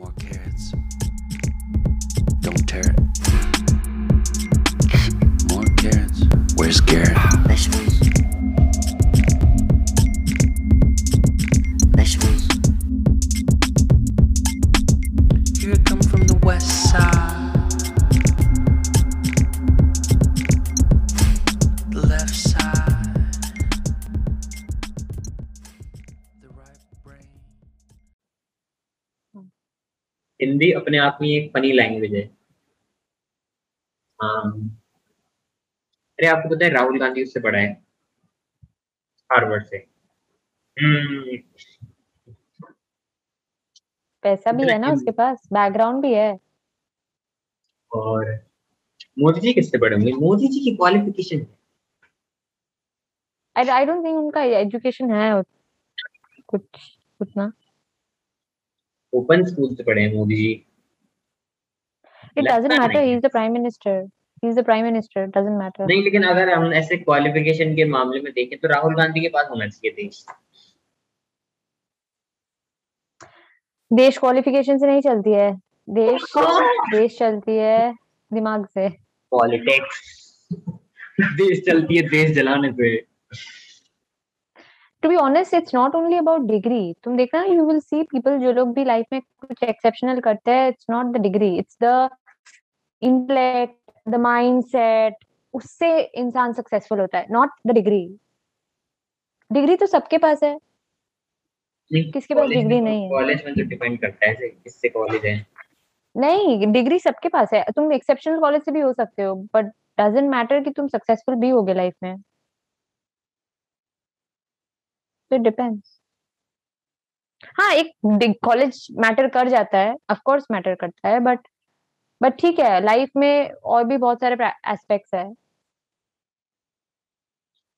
More carrots. Don't tear it. More carrots. Where's Garrett? अपने आप में एक फनी लैंग्वेज है। हाँ अरे आपको पता है राहुल गांधी उससे पढ़ा है। हार्वर्ड से। हम्म पैसा भी है ना उसके पास? बैकग्राउंड भी है। और मोदी जी किससे पढ़े होंगे? मोदी जी की qualification I I don't think उनका एजुकेशन है कुछ उतना। ओपन स्कूल से पढ़े हैं Modi ji. It doesn't matter है। Is the prime minister he is the prime minister doesn't matter नहीं लेकिन अगर हम ऐसे क्वालिफिकेशन के मामले में देखें तो राहुल गांधी के पास होना चाहिए देश। देश क्वालिफिकेशन से नहीं चलती है। देश देश चलती है दिमाग से। पॉलिटिक्स देश चलती है देश जलाने पे। To be honest it's not only about degree तुम देखना यू विल सी पीपल जो लोग भी लाइफ में कुछ एक्सेप्शनल करते हैं it's not the degree it's the intellect the mindset उससे इंसान सक्सेसफुल होता है नॉट द डिग्री डिग्री तो सबके पास है। किसके पास डिग्री नहीं है? कॉलेज में तो डिपेंड करता है किससे कॉलेज है? नहीं डिग्री सबके पास है। तुम एक्सेप्शनल कॉलेज से भी हो सकते हो बट डजेंट मैटर कि तुम सक्सेसफुल भी होगे लाइफ में। इट डिपेंड्स हाँ एक कॉलेज मैटर कर जाता है ऑफ़ कोर्स मैटर करता है बट बट ठीक है लाइफ में और भी बहुत सारे एस्पेक्ट्स है।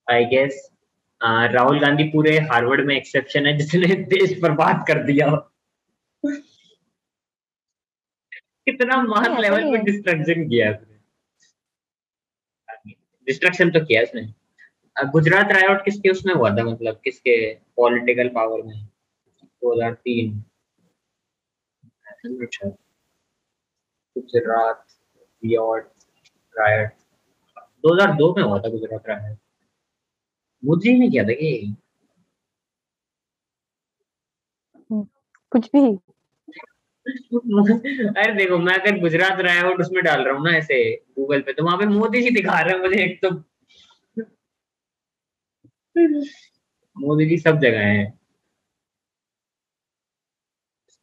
आई गेस राहुल गांधी पूरे हार्वर्ड में एक्सेप्शन है जिसने देश बर्बाद कर दिया। कितना मास लेवल पे डिस्ट्रक्शन किया उसने। डिस्ट्रक्शन तो किया उसने। गुजरात रायोट किसके उसमें हुआ था मतलब किसके पॉलिटिकल पावर में? 2003 अच्छा। गुजरात रियोट रायट 2002 में हुआ था गुजरात रायट मोदी ने किया था कि कुछ भी। अरे देखो मैं अगर गुजरात रायट उसमें डाल रहा हूँ ना ऐसे गूगल पे तो वहाँ पे मोदी जी दिखा रहे हैं मुझे एक तो। मोदी जी सब जगह है।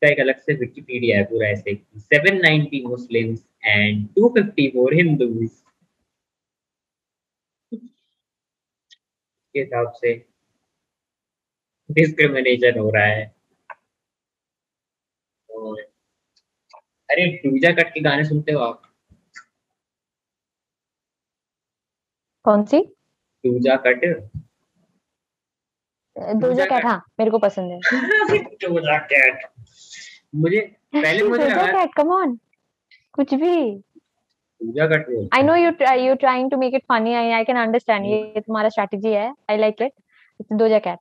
इसका एक अलग से विकिपीडिया है पूरा ऐसे। Seven ninety Muslims and two fifty four Hindus के हिसाब से डिस्क्रिमिनेशन हो रहा है। और अरे डूजा कट के गाने सुनते हो आप? कौन सी? डूजा कट दोजा कैट हाँ मेरे को पसंद है। डूजा कैट मुझे पहले मुझे दोजा कैट कम ऑन कुछ भी। Doja Cat know you try, you're trying to make it funny. I, I can understand. ये तुम्हारा strategy है. I like it. It's Doja Cat.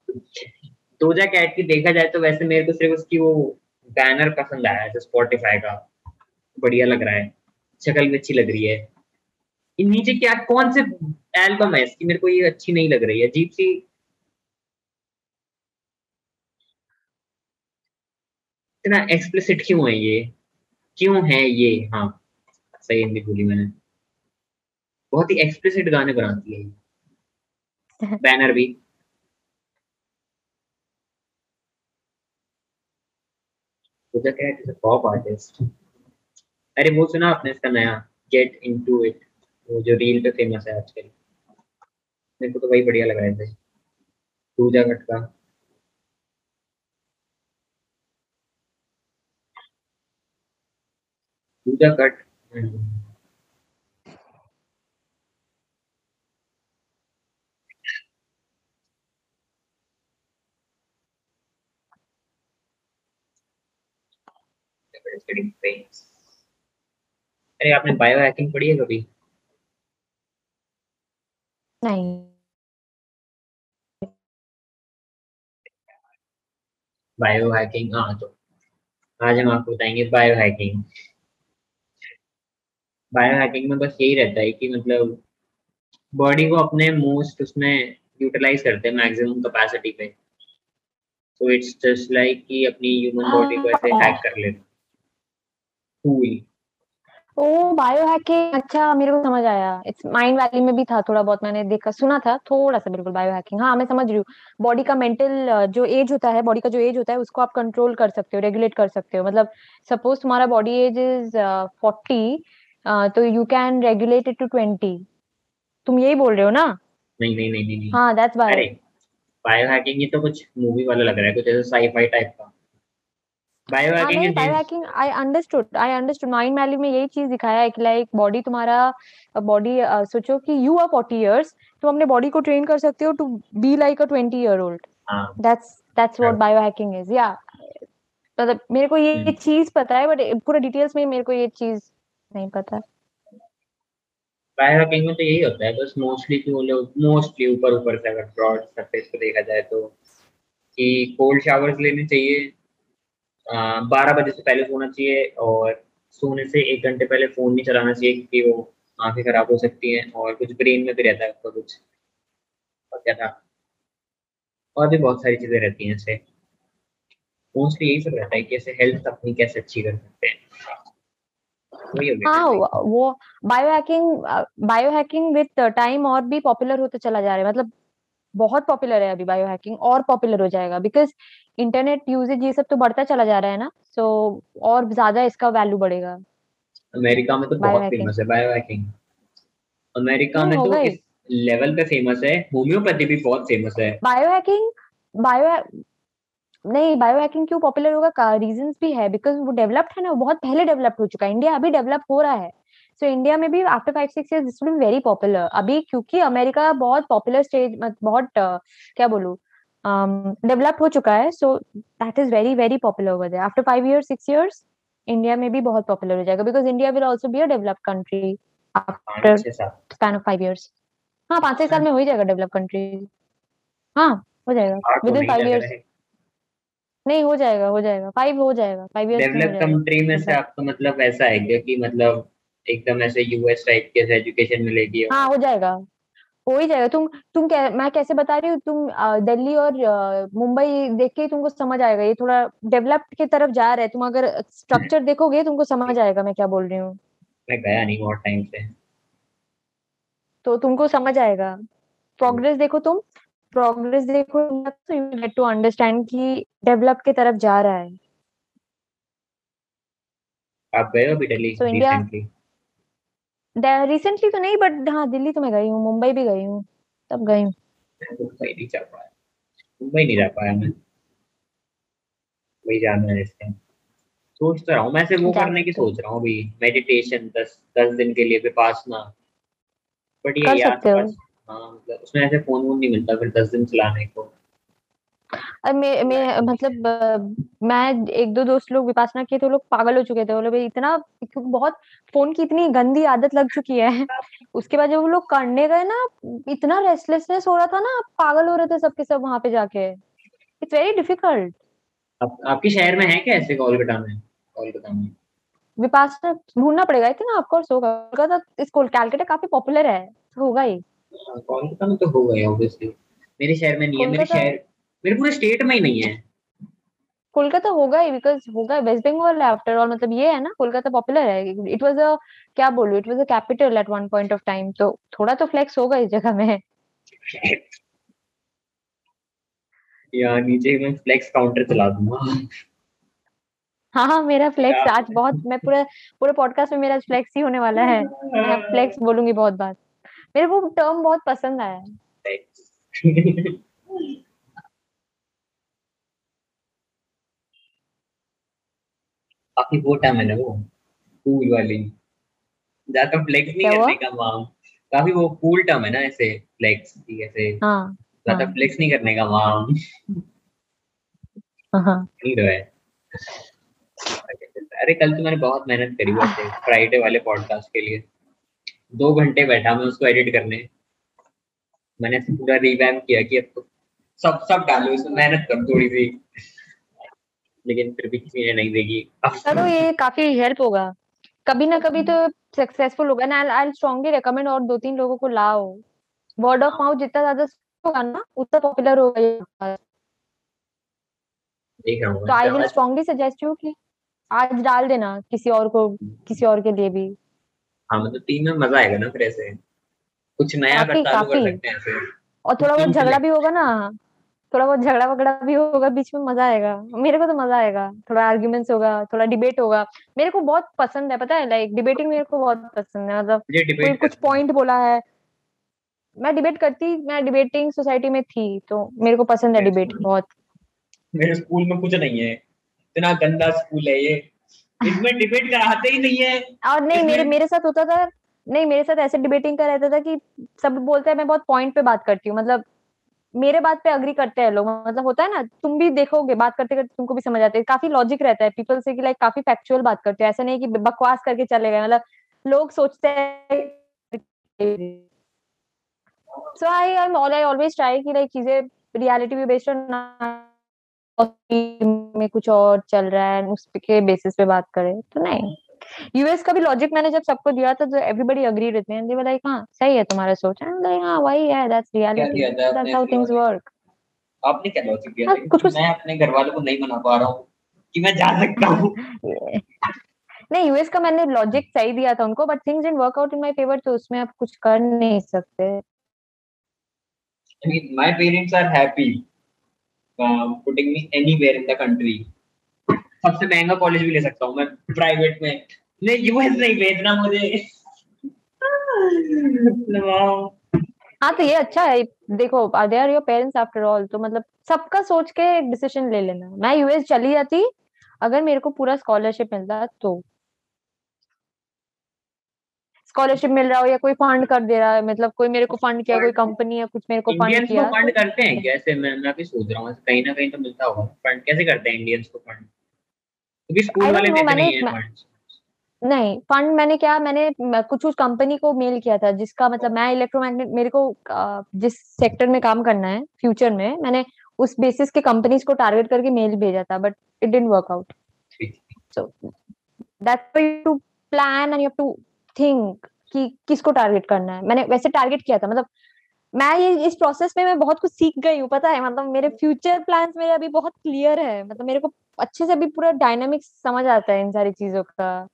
Doja Cat की देखा जाए तो वैसे मेरे को सिर्फ़ उसकी वो बैनर पसंद आया है जो स्पॉटिफाई का। बढ़िया लग रहा है। शक्ल भी अच्छी लग रही है। ये नीचे क्या कौन से एल्बम है? इसकी मेरे को ये अच्छी नहीं लग रही। है अजीब सी इतना एक्सप्लिसिट क्यों है ये? क्यों है ये? हाँ सही हिंदी बोली मैंने। बहुत ही एक्सप्लिसिट गाने बनाती है बैनर भी। Cat is a pop artist. अरे वो सुना आपने इसका नया? गेट इनटू इट वो जो रील पे फ़ेमस है आजकल। मेरे को तो वही बढ़िया लग रहा है पूजा कट पूजा कट. अरे आपने बायो हैकिंग पढ़ी है कभी? नहीं। बायो हैकिंग हाँ तो आज हम आपको बताएँगे बायो हैकिंग बायो हैकिंग में बस यही रहता है कि मतलब बॉडी को अपने मोस्ट उसमें यूटिलाइज करते हैं मैक्सिमम कैपेसिटी पे। तो इट्स जस्ट लाइक कि अपनी ह्यूमन बॉडी को ऐसे हैक कर लेना। टूल ओ बायो हैकिंग अच्छा मेरे को समझ आया। इट्स माइंड वैली में भी था थोड़ा बहुत मैंने देखा सुना था थोड़ा सा बिल्कुल बायो हैकिंग हाँ मैं समझ रही हूँ। बॉडी का मेंटल जो एज होता है बॉडी का जो एज होता है उसको आप कंट्रोल कर सकते हो रेगुलेट कर सकते हो। मतलब सपोज़ तुम्हारा बॉडी एज इज़ फोर्टी तो you can regulate it to twenty तुम यही बोल रहे हो ना? नहीं नहीं नहीं नहीं हाँ दैट्स बायो अरे बायो हैकिंग ये तो कुछ मूवी वाला लग रहा है कुछ ऐसा साईफाई टाइप का। बायो हाँ hacking bio hacking I understood I understood Mindvalley में यही चीज़ दिखाया है कि लाइक बॉडी तुम्हारा बॉडी सोचो कि यू आर फोर्टी इयर्स तुम अपने बॉडी को ट्रेन कर सकते हो to be like a twenty year old हाँ। दैट्स दैट्स व्हाट हाँ। बायो हैकिंग इज़ या मतलब मेरे को ये हम्म। चीज़ पता है बट पूरा डिटेल्स में मेरे को ये चीज़ नहीं पता। बायो में तो यही होता है, बस मोस्टली कि वो लोग मोस्टली ऊपर ऊपर से अगर ब्रॉड सरफेस पे देखा जाए तो कि कोल्ड शावर्स लेने चाहिए बारह बजे से पहले सोना चाहिए और सोने से एक घंटे पहले फ़ोन नहीं चलाना चाहिए क्योंकि वो आँखें खराब हो सकती हैं और कुछ ब्रेन में भी रहता है कुछ। और क्या था? और भी बहुत सारी चीज़ें रहती हैं इससे मोस्टली यही सब रहता है कि ऐसे हेल्थ अपनी कैसे अच्छी कर सकते हैं। हो वो- bio hacking bio hacking with time और भी पॉपुलर होते चला जा रहा है। मतलब बहुत पॉपुलर है अभी बायो हैकिंग और पॉपुलर हो जाएगा बिकॉज़ इंटरनेट यूजेज ये सब तो बढ़ता चला जा रहा है ना सो so, और ज़्यादा इसका वैल्यू बढ़ेगा। अमेरिका में तो बहुत फ़ेमस है बायो हैकिंग अमेरिका में तो इस लेवल पे फ़ेमस है होम्योपैथी भी बहुत फ़ेमस है। बायो हैकिंग बायो नहीं बायो हैकिंग क्यों पॉपुलर होगा? रीजंस भी है बिकॉज़ वो डेवलप्ड है ना बहुत पहले डेवलप्ड हो चुका है। इंडिया अभी डेवलप हो रहा है। सो इंडिया में भी after five six years this will be very popular अभी क्योंकि अमेरिका बहुत पॉपुलर स्टेज बहुत uh, क्या बोलूँ डेवलप हो चुका है। So that is very very popular over there after five year six years India में भी बहुत पॉपुलर हो जाएगा। Because India will also be a developed country after span of five years हाँ पाँच छह साल में हो ही जाएगा डेवलप कंट्री हाँ हो जाएगा। विद इन फाइव है नहीं हो जाएगा हो जाएगा। फाइव हो जाएगा फाइव हो डेवलप कंट्री में से आपका मतलब ऐसा है क्या कि मतलब एकदम ऐसे यूएस टाइप के एजुकेशन मिलेगी? हाँ हो जाएगा। हो ही जाएगा। तुम तुम कै, मैं कैसे बता रही हूँ? तुम दिल्ली और मुंबई देख के तुमको समझ आएगा। ये थोड़ा डेवलप्ड की तरफ़ जा रहा है। तुम अगर स्ट्रक्चर देखोगे तुमको समझ आएगा मैं क्या बोल रही हूँ। मैं गया नहीं बहुत टाइम से। तो तुमको समझ आएगा। प्रोग्रेस देखो तुम। प्रोग्रेस देखो तो यू गेट टू अंडरस्टैंड कि डेवलप की तरफ़ जा रहा है। आप गए हो अभी दिल्ली So, रिसेंटली रिसेंटली तो नहीं बट हाँ दिल्ली तो मैं गई हूँ मुंबई भी गई हूँ तब गई हूँ। मुंबई नहीं जा पाया। मुंबई नहीं जा पाया मैं। वही जाना है इसके सोच तो रहा हूँ मैं से वो करने की सोच रहा हूँ अभी। मेडिटेशन दस दस दिन के लिए विपासना। बट ये यार हो। मतलब उसमें ऐसे फ़ोन वोन नहीं मिलता फिर दस दिन चलाने को। मैं मैं मतलब मैं एक दो दोस्त लोग विपासना किए तो लोग पागल हो चुके थे। वो लोग इतना क्योंकि बहुत फ़ोन की इतनी गंदी आदत लग चुकी है। उसके बाद जब वो लोग करने गए ना इतना रेस्टलेसनेस हो रहा था ना पागल हो रहे थे सबके सब वहाँ पे जाके। इट्स वेरी डिफ़िकल्ट आप, आपके शहर में है क्या ऐसे कोलकाता में? कोलकाता में। विपासना ढूंढना पड़ेगा। आई थिंक ऑफकोर्स होगा कोलकाता इस कैलकाटा काफ़ी पॉपुलर है। होगा हाँ, कोलकाता में तो होगा ही ऑब्वियसली मेरे शहर में नहीं है मेरे शहर मेरे पूरे स्टेट में ही नहीं है। कोलकाता होगा ही बिकॉज़ होगा वेस्ट बंगाल आफ्टर ऑल मतलब ये है ना कोलकाता पॉपुलर है। इट वाज अ क्या बोलूँ it was a capital at one point of time तो थोड़ा तो फ्लेक्स होगा इस जगह में। यहाँ नीचे मैं फ्लेक्स काउंटर चला दूँगा। हाँ हाँ मेरा फ्लेक्स आज बहुत मैं पूरा पूरे पॉडकास्ट में मेरा फ्लेक्स ही होने वाला है। मैं फ्लेक्स बोलूँगी बहुत बार। मेरे को टर्म बहुत पसंद आया। काफ़ी वो टाइम है ना वो कूल वाली। ज़्यादा फ्लेक्स नहीं करने का माम काफ़ी वो कूल टर्म है ना ऐसे फ्लेक्स की ऐसे। हाँ। ज़्यादा हाँ। फ्लेक्स नहीं करने का माम हाँ नहीं रहा है। अरे कल तो मैंने बहुत मेहनत करी वैसे फ्राइडे वाले पॉडकास्ट के लिए। दो घंटे बैठा मैं उसको एडिट करने। मैंने पूरा रिवैम्प किया कि अब तो सब सब डालो इसमें मेहनत कर थोड़ी सी। लेकिन फिर भी किसी ने नहीं देखी। चलो ये काफ़ी हेल्प होगा। कभी ना कभी तो सक्सेसफुल होगा। ना आई स्ट्रांगली रिकमेंड और दो तीन लोगों को लाओ। वर्ड ऑफ़ माउथ जितना ज़्यादा होगा ना उतना पॉपुलर होगा ये तो I will. Strongly suggest you कि आज डाल देना किसी और को किसी और के लिए भी। हाँ मतलब टीम में मज़ा आएगा ना फिर ऐसे। कुछ नया काफी- कर चालू कर काफ़ी। सकते हैं ऐसे। और थोड़ा बहुत झगड़ा भी होगा ना। थोड़ा बहुत झगड़ा वगड़ा भी होगा बीच में मज़ा आएगा। मेरे को तो मज़ा आएगा। थोड़ा आर्ग्यूमेंट्स होगा थोड़ा डिबेट होगा। मेरे को बहुत पसंद है पता है? लाइक डिबेटिंग मेरे को बहुत पसंद है। मतलब कोई कुछ पॉइंट बोला है। मैं डिबेट करती मैं डिबेटिंग सोसाइटी में थी तो मेरे को पसंद है डिबेट बहुत। मेरे स्कूल में कुछ नहीं है। इतना गंदा स्कूल है ये। इसमें डिबेट कराते ही नहीं है। और नहीं मेरे मेरे साथ होता था नहीं मेरे साथ ऐसे डिबेटिंग का रहता था कि सब बोलते हैं मैं बहुत पॉइंट पे बात करती हूँ। मतलब मेरे बात पे अग्री करते हैं लोग। मतलब होता है ना तुम भी देखोगे बात करते करते तुमको भी समझ आते है। काफ़ी लॉजिक रहता है पीपल से कि लाइक काफ़ी फैक्चुअल बात करते हैं। ऐसा नहीं कि बकवास करके चले गए। मतलब लोग सोचते हैं so I I all I always try कि लाइक चीज़ें रियलिटी भी बेस्ड में कुछ और चल रहा है उसके बेसिस पे बात करें तो नहीं। यूएस का भी लॉजिक मैंने जब सबको दिया था तो everybody agree with me and they were like हाँ सही है तुम्हारा सोच। एंड लाइक हाँ वही है that's reality that's how things work आपने क्या लॉजिक दिया हाँ, था? कुछ- मैं अपने घर वालों को नहीं मना पा रहा हूँ कि मैं जा सकता हूँ। नहीं यूएस का मैंने लॉजिक सही दिया था उनको but things didn't work out in my favour तो उसमें आप कुछ कर नहीं सकते। Mean, my parents are happy um, putting me anywhere in the country. सबसे महँगा कॉलेज भी ले सकता हूँ मैं प्राइवेट में। नहीं यूएस नहीं भेजना मुझे। हाँ तो ये अच्छा है। देखो they are your parents after all तो मतलब सबका सोच के एक डिसीज़न ले लेना। मैं यूएस चली जाती अगर मेरे को पूरा स्कॉलरशिप मिलता तो। स्कॉलरशिप मिल रहा हो या कोई फंड कर दे रहा है मतलब कोई मेरे को फंड किया कोई कंपनी या कुछ मेरे को फंड इंडियंस को किया। फंड करते हैं कैसे मैं मैं भी सोच रहा हूँ कहीं ना कहीं तो मिलता होगा। फंड कैसे करते हैं इंडियंस को फंड क्योंकि स्कूल वाले देते नहीं है फंड नहीं फंड मैंने क्या मैंने कुछ उस कंपनी को मेल किया था जिसका मतलब मैं इलेक्ट्रोमैग्नेट मेरे को जिस सेक्टर में काम करना है फ्यूचर में मैंने उस बेसिस के कंपनीज़ को टारगेट करके मेल भेजा था but it didn't work out so that's why you to plan and you have to think कि किसको टारगेट करना है? मैंने वैसे टारगेट किया था मतलब मैं ये इस प्रोसेस में मैं बहुत कुछ सीख गई हूँ पता है? मतलब मेरे फ्यूचर प्लान्स मेरे अभी बहुत क्लियर है मतलब मेरे को अच्छे से अभी पूरा डायनामिक्स समझ आता है इन सारी चीज़ों का।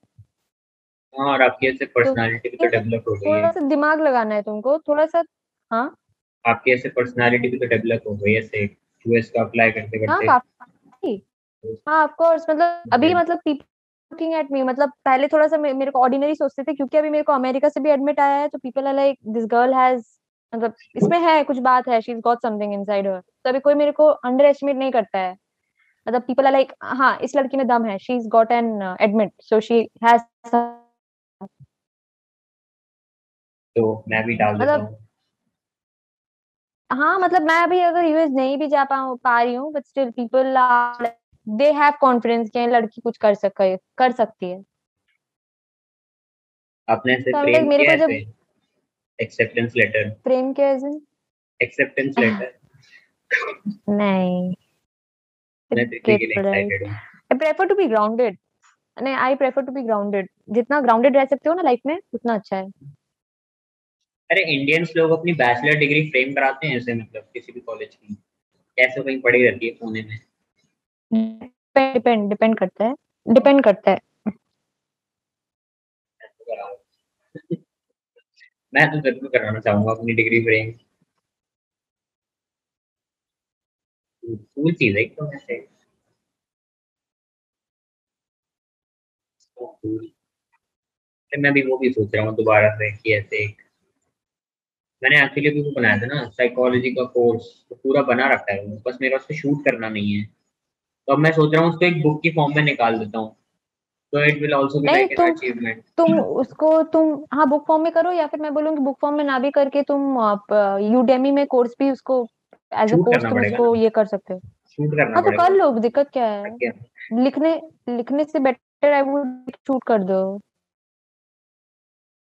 हाँ और आपकी ऐसे पर्सनालिटी भी तो डेवलप हो गई थोड़ा है। सा दिमाग लगाना है तुमको थोड़ा सा हाँ? आपकी ऐसे पर्सनालिटी भी तो डेवलप हो गई ऐसे यूएस का अप्लाई करते हाँ करते काफ़ी। हाँ ऑफ़ कोर्स मतलब अभी मतलब पीपल लुकिंग एट मी मतलब पहले थोड़ा सा मेरे को ऑर्डिनरी सोचते थे क्योंकि अभी मेरे को अमेरिका से भी एडमिट आया है तो people are like this girl has मतलब इसमें है कुछ बात है she is got something inside her तो अभी कोई मेरे को अंडर एस्टिमेट नहीं करता है। मतलब पीपल आर लाइक हाँ इस लड़की में दम है she is got an admit so she has तो मैं भी डाल देता मतलब हाँ। मतलब मैं अभी अगर यूएस नहीं भी जा पा पा रही हूँ but still people they have confidence कि लड़की कुछ कर सके कर सकती है। आपने ऐसे तो प्रेम मेरे को जब- एक्सेप्टेंस लेटर प्रेम के as in? एक्सेप्टेंस लेटर नहीं। के I prefer to be grounded. नहीं I prefer to be grounded जितना ग्राउंडेड रह सकते हो ना लाइफ में उतना अच्छा है। अरे इंडियंस लोग अपनी बैचलर डिग्री फ्रेम कराते हैं ऐसे मतलब किसी भी कॉलेज की। कैसे कहीं पड़ी रहती है पुणे में? डिपेंड डिपेंड करता है डिपेंड करता है। मैं तो ज़रूर कराना चाहूँगा अपनी डिग्री फ्रेम कूल चीज़ है एक ऐसे? So cool. फिर मैं भी वो भी सोच रहा हूँ दोबारा से कि ऐसे एक मैंने एक्चुअली भी वो बनाया था ना साइकोलॉजी का कोर्स तो पूरा बना रखा है बस मेरा उस पर शूट करना नहीं है। तो अब मैं सोच रहा हूँ उसको एक बुक की फॉर्म में निकाल देता हूँ। तो it will also be like an achievement तुम उसको तुम हाँ बुक फॉर्म में करो या फिर मैं बोलूँगी बुक फॉर्म में ना भी करके तुम यूडेमी में कोर्स भी उसको एज अ कोर्स तुम उसको ये कर सकते हो। शूट करना हाँ तो कर लो दिक्कत क्या है? लिखने लिखने से बेटर आई वुड शूट कर दो।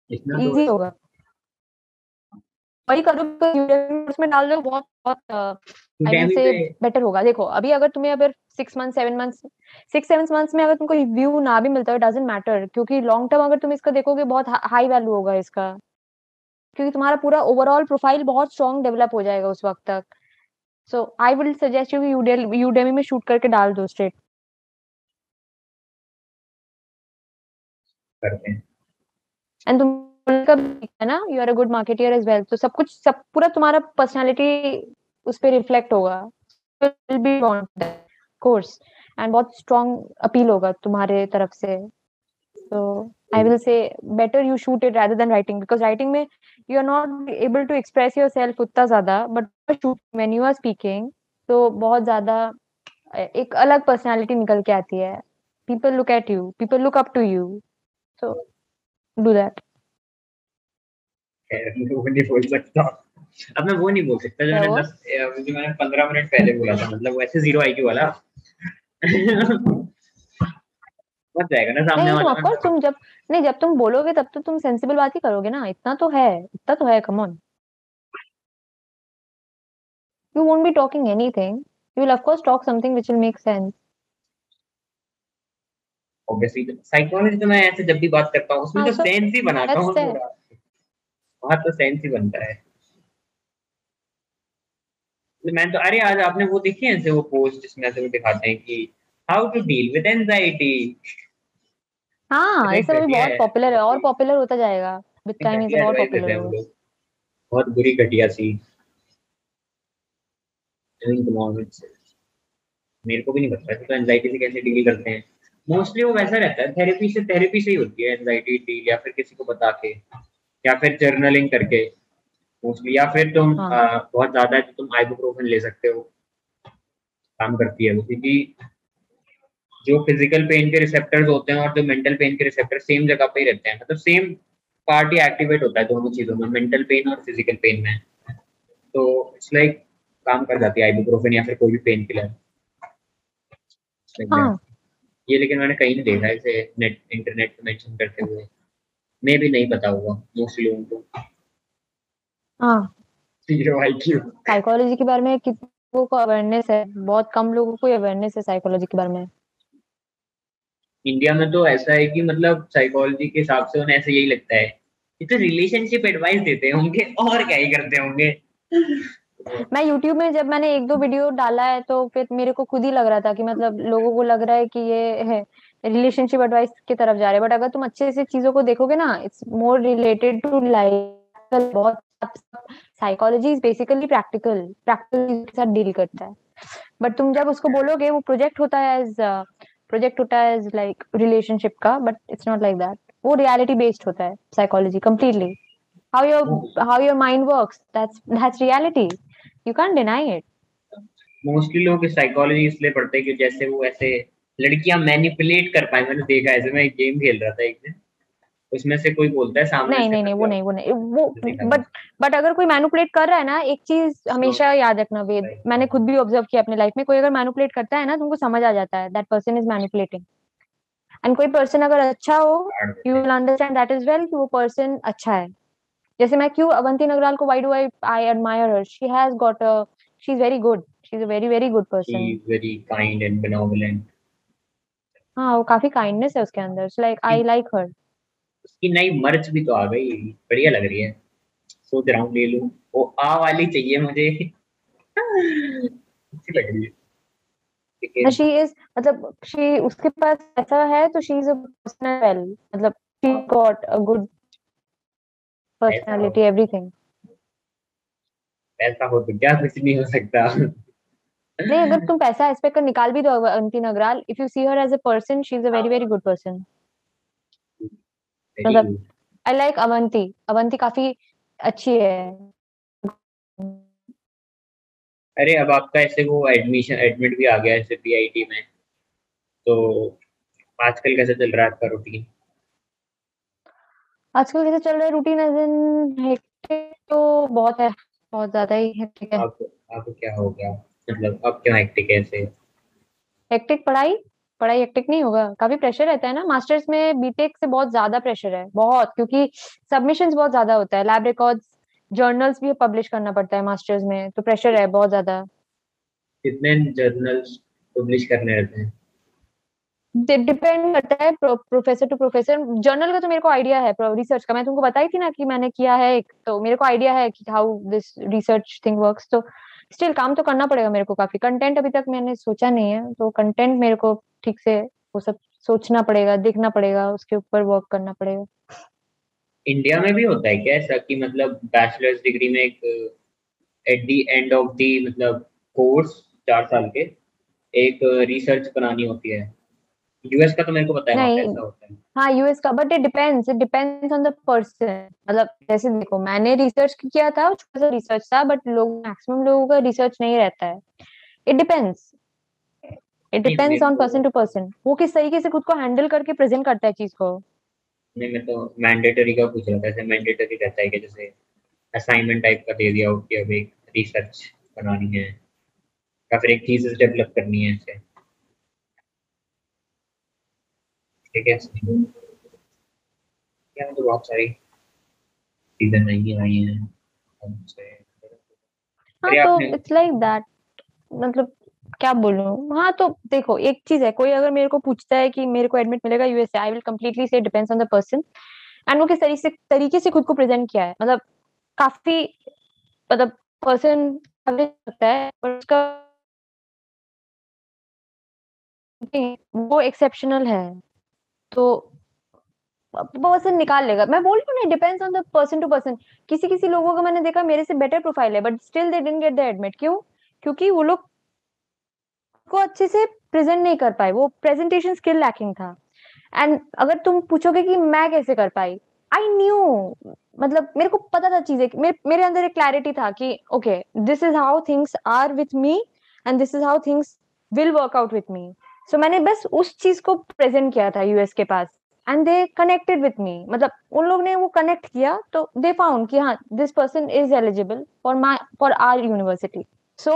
इतना तो इजी होगा। वही करो Udemy में डाल दो बहुत बहुत आई मीन से बेटर होगा। देखो अभी अगर तुम्हें अगर six month seven months six seven months में अगर तुमको व्यू ना भी मिलता है डजेंट मैटर क्योंकि लॉन्ग टर्म अगर तुम इसका देखोगे बहुत हाई वैल्यू होगा इसका। क्योंकि तुम्हारा पूरा ओवरऑल प्रोफ़ाइल बहुत स्ट्रॉन्ग डेवलप हो जाएगा उस वक्त तक। So I will suggest you Udemy में शूट करके डाल दो स्ट्रेट करते हैं। एंड तुम है ना? You are a good marketer as well तो सब कुछ सब पूरा तुम्हारा पर्सनालिटी उस पर रिफ्लेक्ट होगा। विल बी कोर्स एंड बहुत स्ट्रॉन्ग अपील होगा तुम्हारे तरफ़ से. तो I will say better you shoot it rather than writing because writing में you are not able to express yourself उतना ज़्यादा but shoot when you are speaking तो बहुत ज़्यादा एक अलग पर्सनालिटी निकल के आती है. People look at you people look up to you so do that वो नहीं बोल सकता. अब मैं वो नहीं बोल सकता जो मैंने दस जो मैंने पंद्रह मिनट पहले बोला था मतलब वैसे ज़ीरो आई वाला. मत जाएगा ना सामने वाला। ऑफ़ कोर्स तुम जब नहीं जब तुम बोलोगे तब तो तुम सेंसिबल बात ही करोगे ना। इतना तो है इतना तो है come on you won't be talking anything. You will of course talk something which will make sense. Obviously psychology तो मैं ऐसे जब भी बात करता हूँ उसमें हाँ, तो सेंस ही बनाता हूँ। वहाँ तो सेंस ही बनता है। तो मैं तो अरे आज आपने वो देखी है ऐसे वो पोस्ट जिसमें ऐसे वो दिखाते हैं कि how to deal with anxiety हाँ ऐसा भी बहुत पॉपुलर है और पॉपुलर होता जाएगा। विद टाइम इज़ बहुत पॉपुलर होगा। बहुत बुरी घटिया सी। मेरे को भी नहीं पता तो एंजाइटी से कैसे डील करते हैं। मोस्टली वो वैसा रहता है थेरेपी से थेरेपी से ही होती है एंजाइटी डील या फिर किसी को बता के या फिर जर्नलिंग करके। मोस्टली या फिर तुम हाँ. आ, बहुत ज़्यादा है तो तुम आइबुप्रोफेन ले सकते हो। काम करती है वो क्योंकि जो फ़िज़िकल पेन के रिसेप्टर्स होते हैं और जो मेंटल पेन के रिसेप्टर सेम जगह पे ही रहते हैं। मतलब सेम पार्ट ही एक्टिवेट होता है दोनों चीज़ों में मेंटल पेन और फ़िज़िकल पेन में। तो इट्स लाइक काम कर जाती है आइबुप्रोफेन या फिर कोई भी पेन किलर हाँ. ये लेकिन मैंने कहीं नहीं देखा इसे नेट इंटरनेट पे मेंशन करते हुए। मैं भी नहीं पता होगा मोस्टली लोगों को हाँ। साइकोलॉजी के बारे में कितनों को अवेयरनेस है? बहुत कम लोगों को अवेयरनेस है साइकोलॉजी के बारे में। इंडिया में तो ऐसा है कि मतलब साइकोलॉजी के हिसाब से उन्हें ऐसा यही लगता है ये तो रिलेशनशिप एडवाइस देते होंगे और क्या ही करते होंगे। मैं YouTube में जब मैंने एक दो वीडियो डाला है तो फिर मेरे को खुद ही लग रहा था कि मतलब लोगों को लग रहा है कि ये है रिलेशनशिप एडवाइस की तरफ़ जा रहे हैं। बट अगर तुम अच्छे से चीज़ों को देखोगे ना it's more related to life बहुत psychology is basically practical practical के साथ डील करता है. बट तुम जब उसको बोलोगे, वो प्रोजेक्ट होता है एज प्रोजेक्ट होता है एज लाइक रिलेशनशिप का but it's not like that वो रियलिटी बेस्ड होता है psychology completely how your how your mind works, that's that's reality. You can't deny it. Mostly लोग साइकोलॉजी इसलिए पढ़ते हैं कि जैसे वो ऐसे लड़कियाँ मैनिपुलेट कर पाए, मैंने देखा ऐसे मैं गेम खेल रहा था एक दिन। उसमें से कोई बोलता है सामने नहीं नहीं नहीं वो नहीं वो नहीं वो बट बट अगर कोई मैनिपुलेट कर रहा है ना एक चीज़ हमेशा याद रखना वेद। मैंने खुद भी ऑब्ज़र्व किया अपने लाइफ में कोई अगर मैनिपुलेट करता है ना तुमको समझ आ जाता है that person is manipulating and कोई पर्सन अगर अच्छा हो you will understand that is well कि वो पर्सन अच्छा है। जैसे मैं क्यों अवंती नगराल को why do I I admire her she has got a she is very good she is a very very good person she is very kind and benevolent हाँ वो काफ़ी काइंडनेस है उसके अंदर। लाइक आई लाइक हर उसकी नई मर्च भी तो आ गई। बढ़िया लग रही है। सोच रहा हूँ ले लूँ। वो आ वाली चाहिए मुझे। अच्छी लग रही है। शी इज़ मतलब शी उसके पास ऐसा है तो she is a personal well मतलब she got a good personality everything ऐसा हो तो क्या कुछ नहीं हो सकता। नहीं अगर तुम पैसा एक्सपेक्ट कर निकाल भी दो Avanti Nagral if you see her as a person she is a very very good person मतलब आई लाइक अवंती अवंती काफ़ी अच्छी है। अरे अब आपका ऐसे वो एडमिशन एडमिट भी आ गया है पीआईटी में। तो आजकल कैसे चल रहा है आपका रूटीन आजकल कैसे चल रहा है रूटीन एज इन तो बहुत है बहुत ज़्यादा ही हेक्टिक है। आपको आपको क्या हो गया? मतलब अब क्यों हेक्टिक है ऐसे? हेक्टिक पढ़ाई? पढ़ाई हेक्टिक नहीं होगा? काफ़ी प्रेशर रहता है ना? मास्टर्स में बीटेक से बहुत ज़्यादा प्रेशर है बहुत क्योंकि सबमिशंस बहुत ज़्यादा होता है। लैब रिकॉर्ड्स जर्नल्स भी पब्लिश करना पड़ता है मास्टर्स में तो प्रेशर है बहुत ज़्यादा। कितने जर्नल्स पब्लिश करने रहते हैं? डिपेंड करता है प्रोफेसर टू प्रोफेसर जर्नल का तो मेरे को आइडिया है रिसर्च का। मैं तुमको बताई थी ना कि मैंने किया है एक तो मेरे को आइडिया है कि how this research thing works तो स्टिल काम तो करना पड़ेगा मेरे को काफ़ी। कंटेंट अभी तक मैंने सोचा नहीं है तो कंटेंट मेरे को ठीक से वो सब सोचना पड़ेगा देखना पड़ेगा उसके ऊपर वर्क करना पड़ेगा। इंडिया में भी होता है क्या ऐसा कि मतलब बैचलर्स डिग्री में एक at the end of the मतलब कोर्स चार साल के एक रिसर्च बनानी होती है। यूएस का तो मेरे को पता है नहीं। ऐसा होता है। हाँ यूएस का but it depends it depends on the person मतलब जैसे देखो मैंने रिसर्च किया था छोटा सा रिसर्च था बट लोग मैक्सिमम लोगों का रिसर्च नहीं रहता है। It depends it depends on person to person वो किस तरीके से खुद को हैंडल करके प्रेजेंट करता है चीज़ को? नहीं मैं तो मैंडेटरी का पूछ रहा था ऐसे मैंडेटरी रहता है कि जैसे असाइनमेंट टाइप का दे दिया हो कि अब एक रिसर्च बनानी है या फिर एक थीसिस डेवलप करनी है ऐसे। ठीक है? क्या तो बहुत सारी चीज़ें नहीं आई हैं हाँ तो इट्स लाइक दैट मतलब क्या बोलूँ? हाँ तो देखो, एक चीज़ है, कोई अगर मेरे को पूछता है कि मेरे को एडमिट मिलेगा यूएसए आई विल कंप्लीटली से depends on the person and वो किस तरीके से तरीके से खुद को प्रेजेंट किया है। मतलब काफ़ी मतलब पर्सन लगता है, पर उसका वो एक्सेप्शनल है। तो पर्सन निकाल लेगा। मैं बोल रही हूँ depends on the person to person किसी किसी लोगों का मैंने देखा, मेरे से बेटर प्रोफ़ाइल है but still they didn't get the admit क्यों? क्योंकि वो लोग को अच्छे से प्रेजेंट नहीं कर पाए वो प्रेजेंटेशन स्किल लैकिंग था। एंड अगर तुम पूछोगे कि मैं कैसे कर पाई? आई न्यू मतलब मेरे को पता था चीज़ें। मेरे, मेरे अंदर एक क्लैरिटी था कि okay this is how things are with me and this is how things will work out with me so मैंने बस उस चीज़ को प्रेजेंट किया था यूएस के पास। And they connected with me मतलब उन लोग ने वो कनेक्ट किया तो दे फाउंड कि हाँ this person is eligible for my for our university so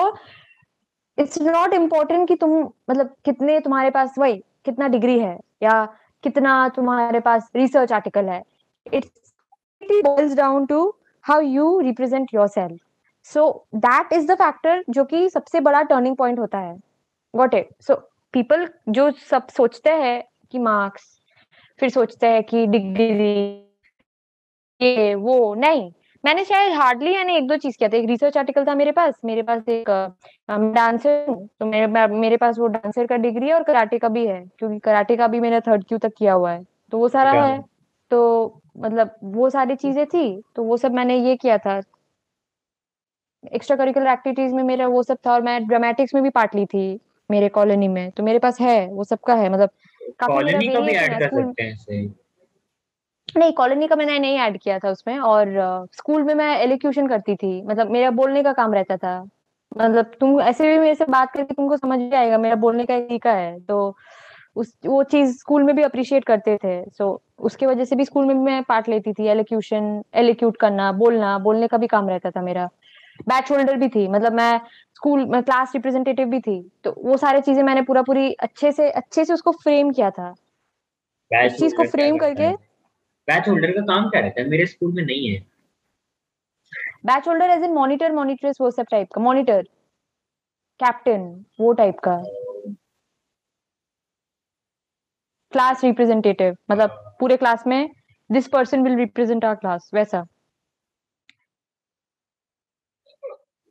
it's not important कि तुम मतलब कितने तुम्हारे पास, वही, कितना डिग्री है, या कितना तुम्हारे पास रिसर्च आर्टिकल है। It's boils down to how you represent yourself. So, that is the factor जो कि सबसे बड़ा टर्निंग पॉइंट होता है। Got it? सो पीपल जो सब सोचते हैं कि मार्क्स फिर सोचते हैं कि डिग्री ये, वो, नहीं। मैंने शायद हार्डली यानी एक दो चीज़ किया था। एक रिसर्च आर्टिकल था मेरे पास। मेरे पास एक डांसर तो मेरे मेरे पास वो डांसर का डिग्री है और कराटे का भी है क्योंकि कराटे का भी मैंने थर्ड क्यू तक किया हुआ है। तो वो सारा है। तो मतलब वो सारी चीज़ें थी तो वो सब मैंने ये किया था। एक्स्ट्रा करिकुलर एक्टिविटीज़ में मेरा वो सब था और मैं ड्रामेटिक्स में भी पार्ट ली थी मेरे कॉलोनी में। तो मेरे पास है वो सबका है। मतलब काफ़ी मेरा कॉलोनी को भी ऐड है, कर स्कूल- हैं। नहीं कॉलोनी का मैंने नहीं ऐड किया था उसमें और स्कूल में मैं एलिक्यूशन करती थी। मतलब मेरा बोलने का काम रहता था। मतलब तुम ऐसे भी मेरे से बात करके तुमको समझ भी आएगा मेरा बोलने का तरीका है। तो उस वो चीज़ स्कूल में भी अप्रिशिएट करते थे। सो उसके वजह से भी स्कूल में भी मैं पार्ट लेती थी एलिक्यूशन एलिक्यूट करना बोलना बोलने का भी काम रहता था मेरा। बैच होल्डर भी थी। मतलब मैं स्कूल में क्लास रिप्रेजेंटेटिव भी थी। तो वो सारी चीज़ें मैंने पूरा पूरी अच्छे से अच्छे से उसको फ्रेम किया था। इस चीज़ को करता करके-? बैच होल्डर का काम क्या रहता है? मेरे स्कूल में नहीं है। Badge holder as in monitor monitors वो सब टाइप का। मॉनिटर कैप्टन वो टाइप का। क्लास रिप्रेजेंटेटिव मतलब पूरे क्लास में this person will represent our class वैसा।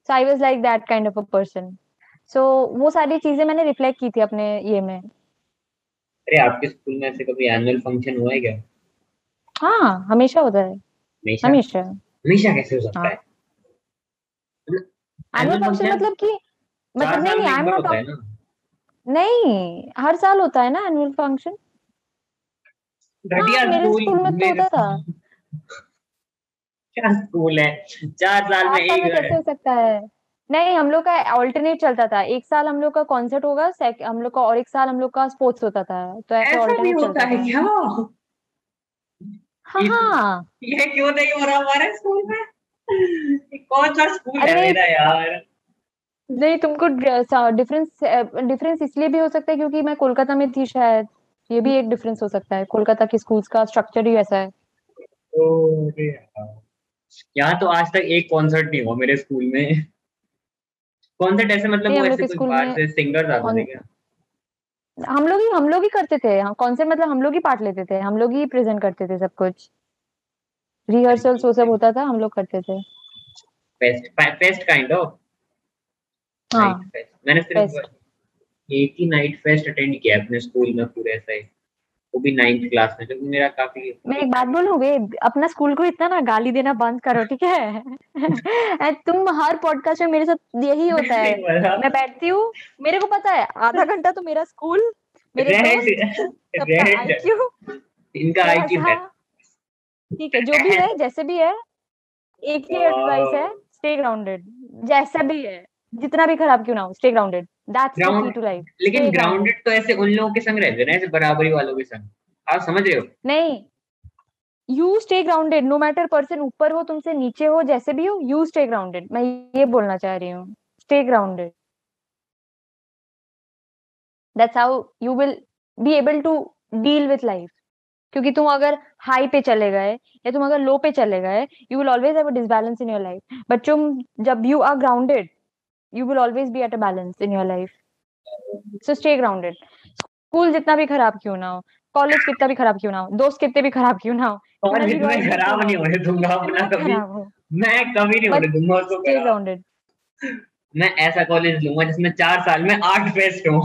So I was like that kind of a person so वो सारी चीज़ें मैंने रिफ्लेक्ट की थी अपने ये में। अरे आपके स्कूल में ऐसे कभी एनुअल फ़ंक्शन हुआ है क्या? हाँ हमेशा होता है। हमेशा? हमेशा। हमेशा कैसे हो सकता हाँ। है? एनुअल फ़ंक्शन मतलब कि मतलब नहीं नहीं आई एम नॉट नहीं हर साल होता है ना एनुअल फ़ंक्शन घटिया हाँ, मेरे स्कूल में तो होता था। क्या स्कूल है? चार साल में एक कैसे हो सकता है? नहीं हम लोग का ऑल्टरनेट चलता था। एक साल हम लोग का कॉन्सर्ट होगा हम लोग का और एक साल हम लोग का स्पोर्ट्स होता था। तो ऐसा ऑल्टरनेट होता चलता है क्या? हाँ ये हाँ। ये क्यों नहीं हो रहा हमारे स्कूल में? कौन सा स्कूल है मेरा यार? नहीं तुमको डिफरेंस डिफरेंस इसलिए भी हो सकता है क्योंकि मैं कोलकाता में थी शायद। ये भी एक डिफरेंस हो सकता है। कोलकाता के स्कूल्स का स्ट्रक्चर ही ऐसा है। यहाँ तो आज तक एक कॉन्सर्ट नहीं हुआ मेरे स्कूल में। कॉन्सर्ट ऐसे मतलब वो ऐसे के कोई स्कूल बाहर से सिंगर्स आते थे क्या। हम लोग ही हम लोग ही करते थे। कौन से मतलब हम लोग ही पार्ट लेते थे। हम लोग ही प्रेजेंट करते थे सब कुछ। रिहर्सल वो सब होता था हम लोग करते थे। फेस्ट फेस्ट काइंड ऑफ़ हाँ मैंने सिर्फ़ एक ही नाइट फेस्ट अटेंड किया अपने स्कूल में पूरे ऐसा ही। वो भी नाइन्थ क्लास में जो कि मेरा काफ़ी मैं एक बात बोलूँ वे अपना स्कूल को इतना ना गाली देना बंद करो ठीक है? तुम हर पॉडकास्ट में मेरे साथ यही होता है। मैं बैठती हूँ मेरे को पता है आधा घंटा तो मेरा स्कूल मेरे इनका आईक्यू है। ठीक है जो भी है जैसे भी है एक ही एडवाइस है स्टे ग्राउंडेड जैसा भी है जितना भी खराब क्यों ना हो stay grounded that's the key to life लेकिन ग्राउंडेड तो ऐसे उन लोगों के संग रहते हैं ना ऐसे बराबरी वालों के संग। आप समझ रहे हो? नहीं। You stay grounded no matter person ऊपर हो तुमसे नीचे हो जैसे भी हो यू स्टे ग्राउंडेड मैं ये बोलना चाह रही हूँ। Stay grounded that's how you will be able to deal with life क्योंकि तुम अगर हाई पे चले गए या तुम अगर लो पे चले गए you will always have a disbalance in your life but तुम जब you are grounded you will always be at a balance in your life so stay grounded school जितना भी खराब क्यों ना हो कॉलेज कितना भी खराब क्यों ना हो दोस्त कितने भी खराब क्यों ना हो और जितना खराब नहीं होने दूँगा अपना कभी। मैं कभी नहीं होने दूँगा उसको स्टे ग्राउंडेड मैं ऐसा कॉलेज लूँगा जिसमें चार साल में आठ फेस्ट हो।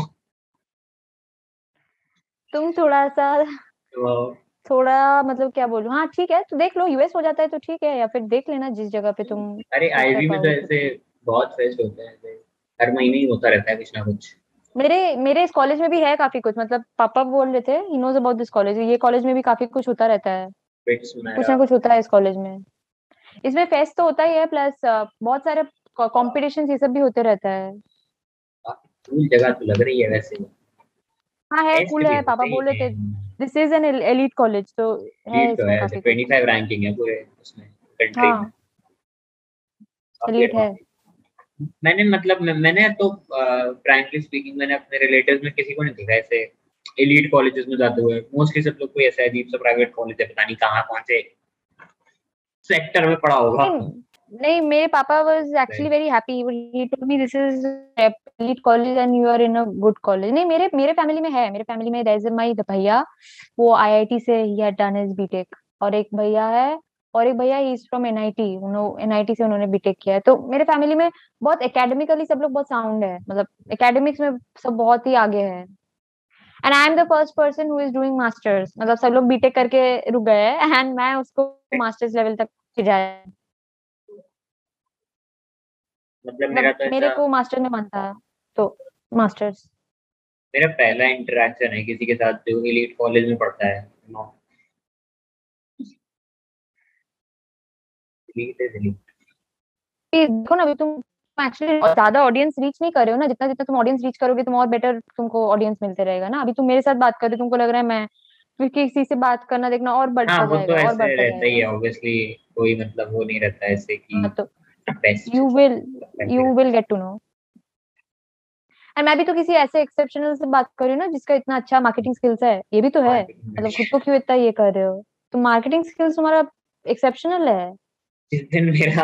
तुम थोड़ा सा तो थोड़ा मतलब क्या बोलूँ? हाँ ठीक है तो देख लो यूएस हो जाता है तो ठीक है या फिर देख लेना जिस जगह पे तुम अरे आईवी में तो ऐसे बहुत फेस्ट होते हैं हर महीने ही होता रहता है कुछ ना कुछ। मेरे मेरे इस कॉलेज में भी है काफ़ी कुछ मतलब पापा बोल रहे थे he knows about this college ये कॉलेज में भी काफ़ी कुछ होता रहता है। कुछ ना कुछ होता है इस कॉलेज में। इसमें फेस्ट तो होता ही है प्लस बहुत सारे कॉम्पिटिशन ये सब भी होते रहता है। कूल जगह तो लग रही है वैसे। हाँ है कूल है पापा बोल रहे थे this is an elite college तो है तो इसमें काफ़ी ट्वेंटी कुछ। फाइव रैंकिंग है पूरे उसमें कंट्री हाँ। में। एलीट है। मैंने मतलब मैंने तो फ्रैंकली स्पीकिंग मैंने अपने रिलेटिव्स में किसी को नहीं देखा ऐसे एलीट कॉलेजेस में जाते हुए। मोस्टली सब लोग कोई ऐसा अजीब सा प्राइवेट कॉलेज है पता नहीं कहाँ कौन से सेक्टर में पढ़ा होगा। नहीं नहीं मेरे पापा was actually very happy he told me this is elite college and you are in a good college नहीं मेरे मेरे फैमिली में है मेरे फैमिली में देयर इज़ माय भैया वो आईआईटी से ही हैड डन हिज बीटेक और एक भैया है और एक भैया इज़ फ्रॉम एनआईटी उन्होंने एनआईटी से उन्होंने बीटेक किया है। तो मेरे फैमिली में बहुत एकेडमिकली सब लोग बहुत साउंड है मतलब एकेडमिक्स में सब बहुत ही आगे है। And I am the first person who is doing masters मतलब सब लोग बीटेक करके रुक गए हैं एंड मैं उसको मास्टर्स लेवल तक जाया मतलब मेरा मतलब तो मेरे को मास्टर में मन था तो मास्टर्स मेरा पहला इंटरेक्शन है किसी के साथ जो एलीट कॉलेज में पढ़ता है देखो ना अभी तुम एक्चुअली ज़्यादा ऑडियंस रीच नहीं कर रहे हो ना जितना जितना तुम ऑडियंस रीच करोगे तुम और बेटर तुमको ऑडियंस मिलते रहेगा ना। अभी तुम मेरे साथ बात कर रहे हो तुमको लग रहा है मैं फिर किसी से बात करना देखना और बढ़ता हाँ वो तो जाएगा और बढ़ता रहता ही है ऑब्वियसली कोई मतलब वो नहीं रहता ऐसे कि हाँ, तो you will you will get to know and मैं भी तो किसी ऐसे एक्सेप्शनल से बात कर रही हूँ ना जिसका इतना अच्छा मार्केटिंग स्किल्स है ये भी तो है। मतलब खुद को क्यों इतना ये कर रहे हो? तो मार्केटिंग स्किल्स तुम्हारा एक्सेप्शनल है। जिस दिन मेरा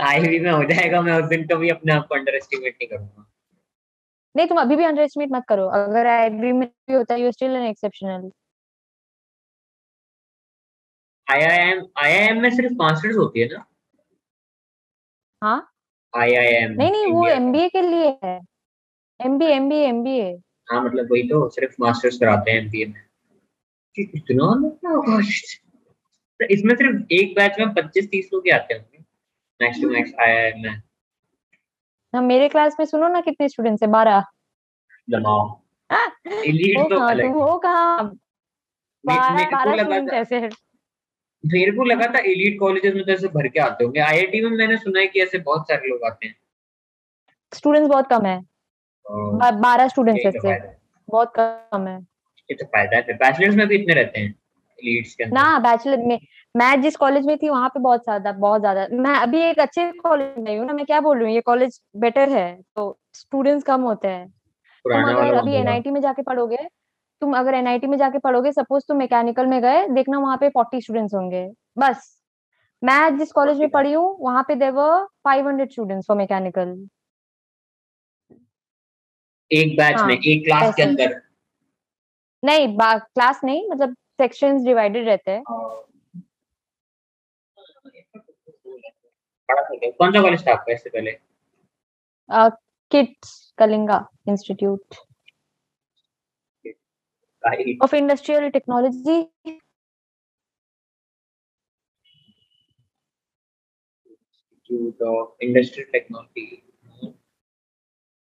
आईवी में हो जाएगा मैं उस दिन कभी अपने आप को अंडर एस्टिमेट नहीं करूँगा। नहीं तुम अभी भी अंडर एस्टिमेट मत करो। अगर आईआईबी में भी होता है you still an exceptional IIM IIM में सिर्फ़ मास्टर्स होती है ना? हाँ। आईआईएम नहीं नहीं वो एमबीए के लिए है। एमबीए एमबीए एमबीए हाँ मतलब वही तो सिर्फ़ मास्टर्स कराते हैं एमबीए में। कि इतना तो इसमें सिर्फ़ एक बैच में 25 30 लोग ही आते होंगे। मैक्स टू मैक्स आईआईएम में ना मेरे क्लास में सुनो ना कितने स्टूडेंट्स है बारह। तो कहाँ अलग तुम कहाँ? बारह मेरे को बारह लगा स्टूडेंट था ऐसे मेरे को लगा था एलीट कॉलेजेस में तो ऐसे भर के आते होंगे। आईआईटी में मैंने सुना है कि ऐसे बहुत सारे लोग आते हैं। स्टूडेंट्स बहुत कम है। बारह स्टूडेंट्स तो ऐसे। बहुत कम है। ये तो फ़ायदा है। बैचलर्स में भी इतने रहते हैं। एलीट्स के ना बैचलर में मैं जिस कॉलेज में थी वहाँ पे बहुत ज़्यादा बहुत ज़्यादा मैं अभी एक अच्छे कॉलेज में हूँ ना मैं क्या बोल रही हूँ ये कॉलेज बेटर है तो स्टूडेंट्स कम होते हैं। तुम अगर अभी एनआईटी में जाके पढ़ोगे तुम अगर एनआईटी में जाके पढ़ोगे सपोज़ तुम मैकेनिकल में गए देखना वहाँ पे फोर्टी स्टूडेंट्स होंगे बस। मैं जिस कॉलेज में पढ़ी हूँ वहाँ पे there were five hundred students for mechanical एक बैच हाँ, में एक क्लास के अंदर। नहीं क्लास नहीं मतलब सेक्शंस डिवाइडेड रहते हैं। क्या? कौन सा कॉलेज था आपका इससे पहले? KIITs Kalinga institute of industrial technology Institute of Industrial Technology.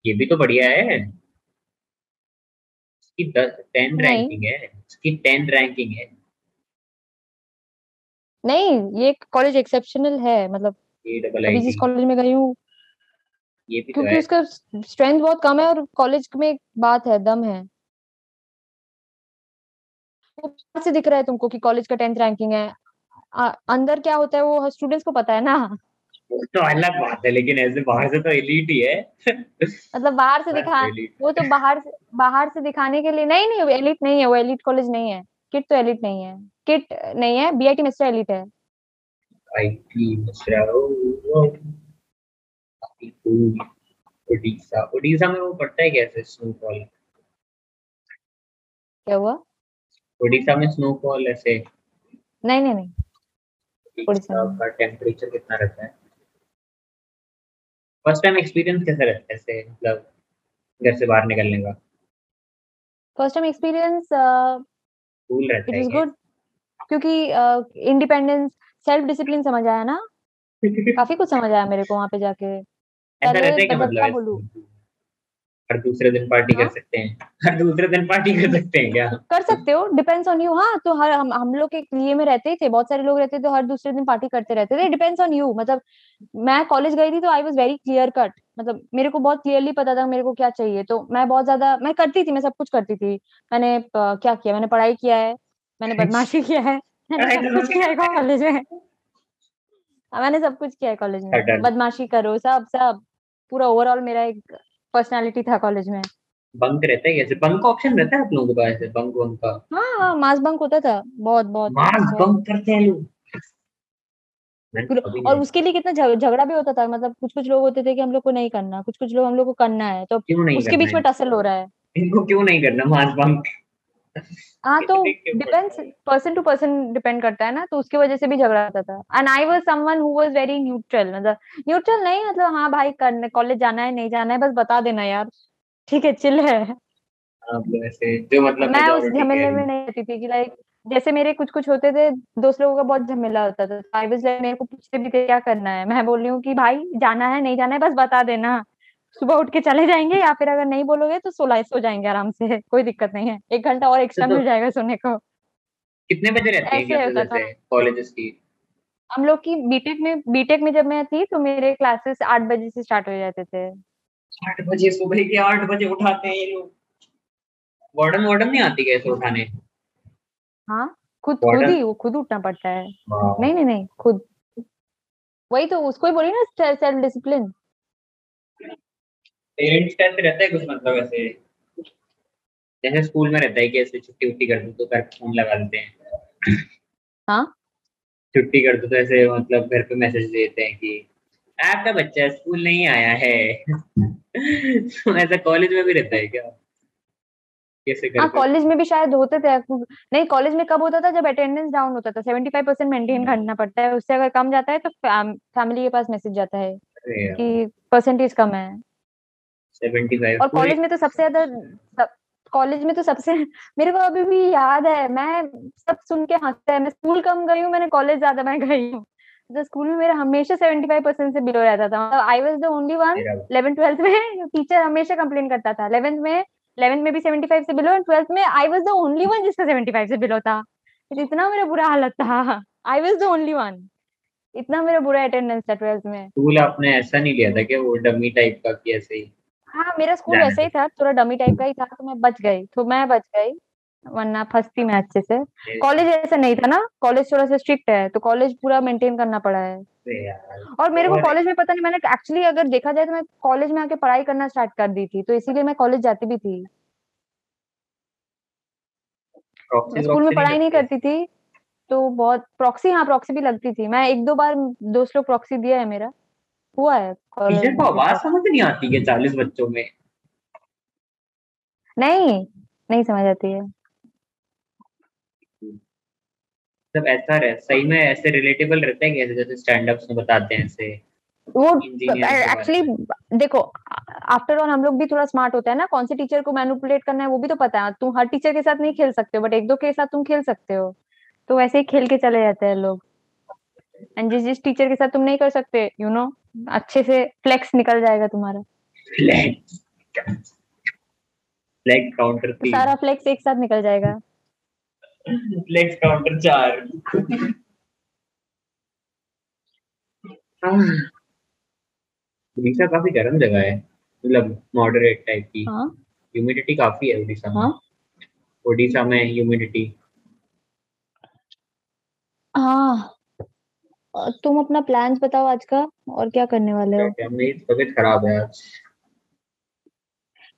ये भी तो बढ़िया है। इसकी टेन। रैंकिंग है इसकी टेन रैंकिंग है। नहीं ये कॉलेज एक्सेप्शनल है मतलब अभी जिस कॉलेज में गई हूँ। ये भी तो क्योंकि उसका स्ट्रेंथ बहुत कम है और कॉलेज में बात है दम है। से दिख रहा है तुमको कि कॉलेज का टेंथ रैंकिंग है। आ, अंदर क्या होता है वो स्टूडेंट्स को पता है ना। तो अलग बात है लेकिन ऐसे बाहर से तो एलीट ही है। मतलब बाहर से दिखा वो तो बाहर से बाहर से दिखाने के लिए नहीं नहीं वो एलिट नहीं है वो एलिट कॉलेज नहीं है। किट तो एलिट नहीं है। किट नहीं है बीआईटी मिस्टर एलिट है। आईटी मिश्रा उड़ीसा उड़ीसा में वो पड़ता है कैसे स्नोफॉल क्या हुआ? उड़ीसा में स्नोफॉल ऐसे? नहीं नहीं नहीं। उड़ीसा का टेम्परेचर कितना रहता है? फ़र्स्ट टाइम एक्सपीरियंस कैसा रहता है ऐसे मतलब घर से बाहर निकलने का? फ़र्स्ट टाइम एक्सपीरियंस कूल रहता इट इज़ गुड क्योंकि इंडिपेंडेंस सेल्फ डिसिप्लिन समझ आया ना? काफ़ी कुछ समझ आया मेरे को वहाँ पे जाके। ऐसा रहता है क्या मतलब क्या मतलब बोलूँ ऐसे? हर दूसरे दिन पार्टी कर हाँ? सकते हैं। हर दूसरे दिन पार्टी कर सकते हैं क्या? कर सकते हो डिपेंड्स ऑन यू हाँ तो हर हम हम लोग के लिए में रहते ही थे बहुत सारे लोग रहते थे तो हर दूसरे दिन पार्टी करते रहते थे डिपेंड्स ऑन यू मतलब मैं कॉलेज गई थी तो I was very clear cut मतलब मेरे को बहुत क्लियरली पता था मेरे को क्या चाहिए तो मैं बहुत ज़्यादा मैं करती थी मैं सब कुछ करती थी मैंने क्या किया मैंने पढ़ाई किया है मैंने बदमाशी किया है मैंने सब कुछ किया है कॉलेज में। मैंने सब कुछ किया है कॉलेज में। बदमाशी करो सब सब पूरा ओवरऑल मेरा एक पर्सनालिटी था कॉलेज में। बंक रहता है कैसे बंक ऑप्शन रहता है आप लोगों के पास ऐसे बंक बंक का? हाँ हाँ मास बंक होता था। बहुत बहुत। मास। बंक करते हैं लोग। और उसके लिए कितना झगड़ा भी होता था। मतलब कुछ कुछ लोग होते थे कि हम लोग को नहीं करना कुछ कुछ लोग हम लोग को करना है। तो उसके बीच में टसल हो रहा है। इनको क्यों नहीं करना? मास बंक हाँ तो depends person to person depend करता है ना तो उसकी वजह से भी झगड़ा होता था। And I was someone who was very neutral मतलब न्यूट्रल नहीं मतलब हाँ भाई करने कॉलेज जाना है नहीं जाना है बस बता देना यार। ठीक है चिल है। जो मतलब मैं उस झमेले में नहीं रहती थी कि लाइक जैसे मेरे कुछ कुछ होते थे दोस्त लोगों का बहुत झमेला होता था। आई वाज लाइक मेरे को पूछते भी थे क्या करना है? मैं बोल रही हूँ कि भाई जाना है नहीं जाना है बस बता देना। सुबह उठ के चले जाएँगे या फिर अगर नहीं बोलोगे तो सोलह सो जाएँगे आराम से कोई दिक्कत नहीं है। एक घंटा और एक्स्ट्रा तो- मिल जाएगा सोने को। कितने बजे रहती है कॉलेजेस की? हम लोग की बीटेक में बीटेक में जब मैं थी तो मेरे क्लासेस आठ बजे से स्टार्ट हो जाते थे। आठ बजे सुबह के आठ बजे उठाते हैं ये लोग। वार्डन वार्डन नहीं आती कैसे उठाने? हाँ खुद खुद ही वो खुद उठना पड़ता है। नहीं नहीं नहीं खुद। वही तो उसको ही बोली ना सेल्फ डिसिप्लिन पेरेंट्स का ऐसे रहता है कुछ मतलब ऐसे? जैसे स्कूल में रहता है कि ऐसे छुट्टी उट्टी कर दो तो घर पे फ़ोन लगा देते हैं। हाँ? छुट्टी कर दो तो ऐसे मतलब घर पे मैसेज देते हैं कि आपका बच्चा स्कूल नहीं आया है। तो ऐसा कॉलेज में भी रहता है क्या? कैसे हाँ कॉलेज में भी शायद होते थे। नहीं कॉलेज में कब होता था? जब अटेंडेंस डाउन होता था। सेवेंटी फाइव परसेंट मेंटेन करना पड़ता है। उससे अगर कम जाता है तो फैमिली के पास मैसेज जाता है कि परसेंटेज कम है। सेवेंटी फाइव और कॉलेज में तो सबसे ज़्यादा कॉलेज में तो सबसे मेरे को अभी भी याद है मैं सब सुन के हँसते हैं। मैं स्कूल कम गई हूँ मैंने कॉलेज ज़्यादा मैं गई हूँ। तो स्कूल में मेरा हमेशा 75 परसेंट से बिलो रहता था। मतलब I was the only one eleven twelfth में टीचर हमेशा कंप्लेन करता था। इलेवेंथ में इलेवेंथ में भी 75 से बिलो एंड ट्वेल्थ में I was the only one जिसका 75 से बिलो था। इतना मेरा बुरा हालत था। I was the only one इतना मेरा बुरा अटेंडेंस था ट्वेल्थ में। स्कूल आपने ऐसा नहीं लिया था कि वो डमी टाइप का कि ऐसे ही हाँ मेरा स्कूल वैसा ही था थोड़ा डमी टाइप का ही था तो मैं बच गई तो मैं बच गई वरना फंसती मैं अच्छे से। कॉलेज ऐसा नहीं था ना कॉलेज थोड़ा सा स्ट्रिक्ट है तो कॉलेज पूरा मेंटेन करना पड़ा है। और मेरे को कॉलेज में पता नहीं मैंने एक्चुअली अगर देखा जाए तो मैं कॉलेज में आके पढ़ाई करना स्टार्ट कर दी थी तो इसीलिए मैं कॉलेज जाती भी थी। स्कूल में पढ़ाई नहीं करती? थी तो बहुत प्रॉक्सी हाँ प्रॉक्सी भी लगती थी। मैं एक दो बार दोस्त लोग प्रॉक्सी दिया है मेरा। हुआ है टीचर को आवाज़ समझ नहीं आती है चालीस बच्चों में? नहीं नहीं समझ आती है। मतलब ऐसा रह सही में ऐसे रिलेटेबल रहता है कैसे जैसे स्टैंड अप्स में बताते हैं ऐसे वो एक्चुअली देखो आफ्टर ऑल हम लोग भी थोड़ा स्मार्ट होते हैं ना कौन से टीचर को मैनिपुलेट करना है वो भी तो पता है। तुम हर टीचर के साथ नहीं खेल सकते हो बट एक दो के साथ तुम खेल सकते हो। तो वैसे ही खेल के चले जाते हैं लोग। एंड जिस जिस टीचर के साथ तुम नहीं कर सकते यू you नो know, अच्छे से फ्लेक्स निकल जाएगा तुम्हारा। फ्लैग फ्लैग काउंटर तीन। सारा फ्लेक्स एक साथ निकल जाएगा। फ्लेक्स काउंटर चार। उड़ीसा काफ़ी गर्म जगह है। मतलब मॉडरेट टाइप की। हाँ। ह्यूमिडिटी काफ़ी है उड़ीसा में। हाँ। उड़ीसा में ह्यूमिडिटी हाँ। तुम अपना प्लान्स बताओ आज का और क्या करने वाले हो? क्या मेरी तबीयत खराब है। आज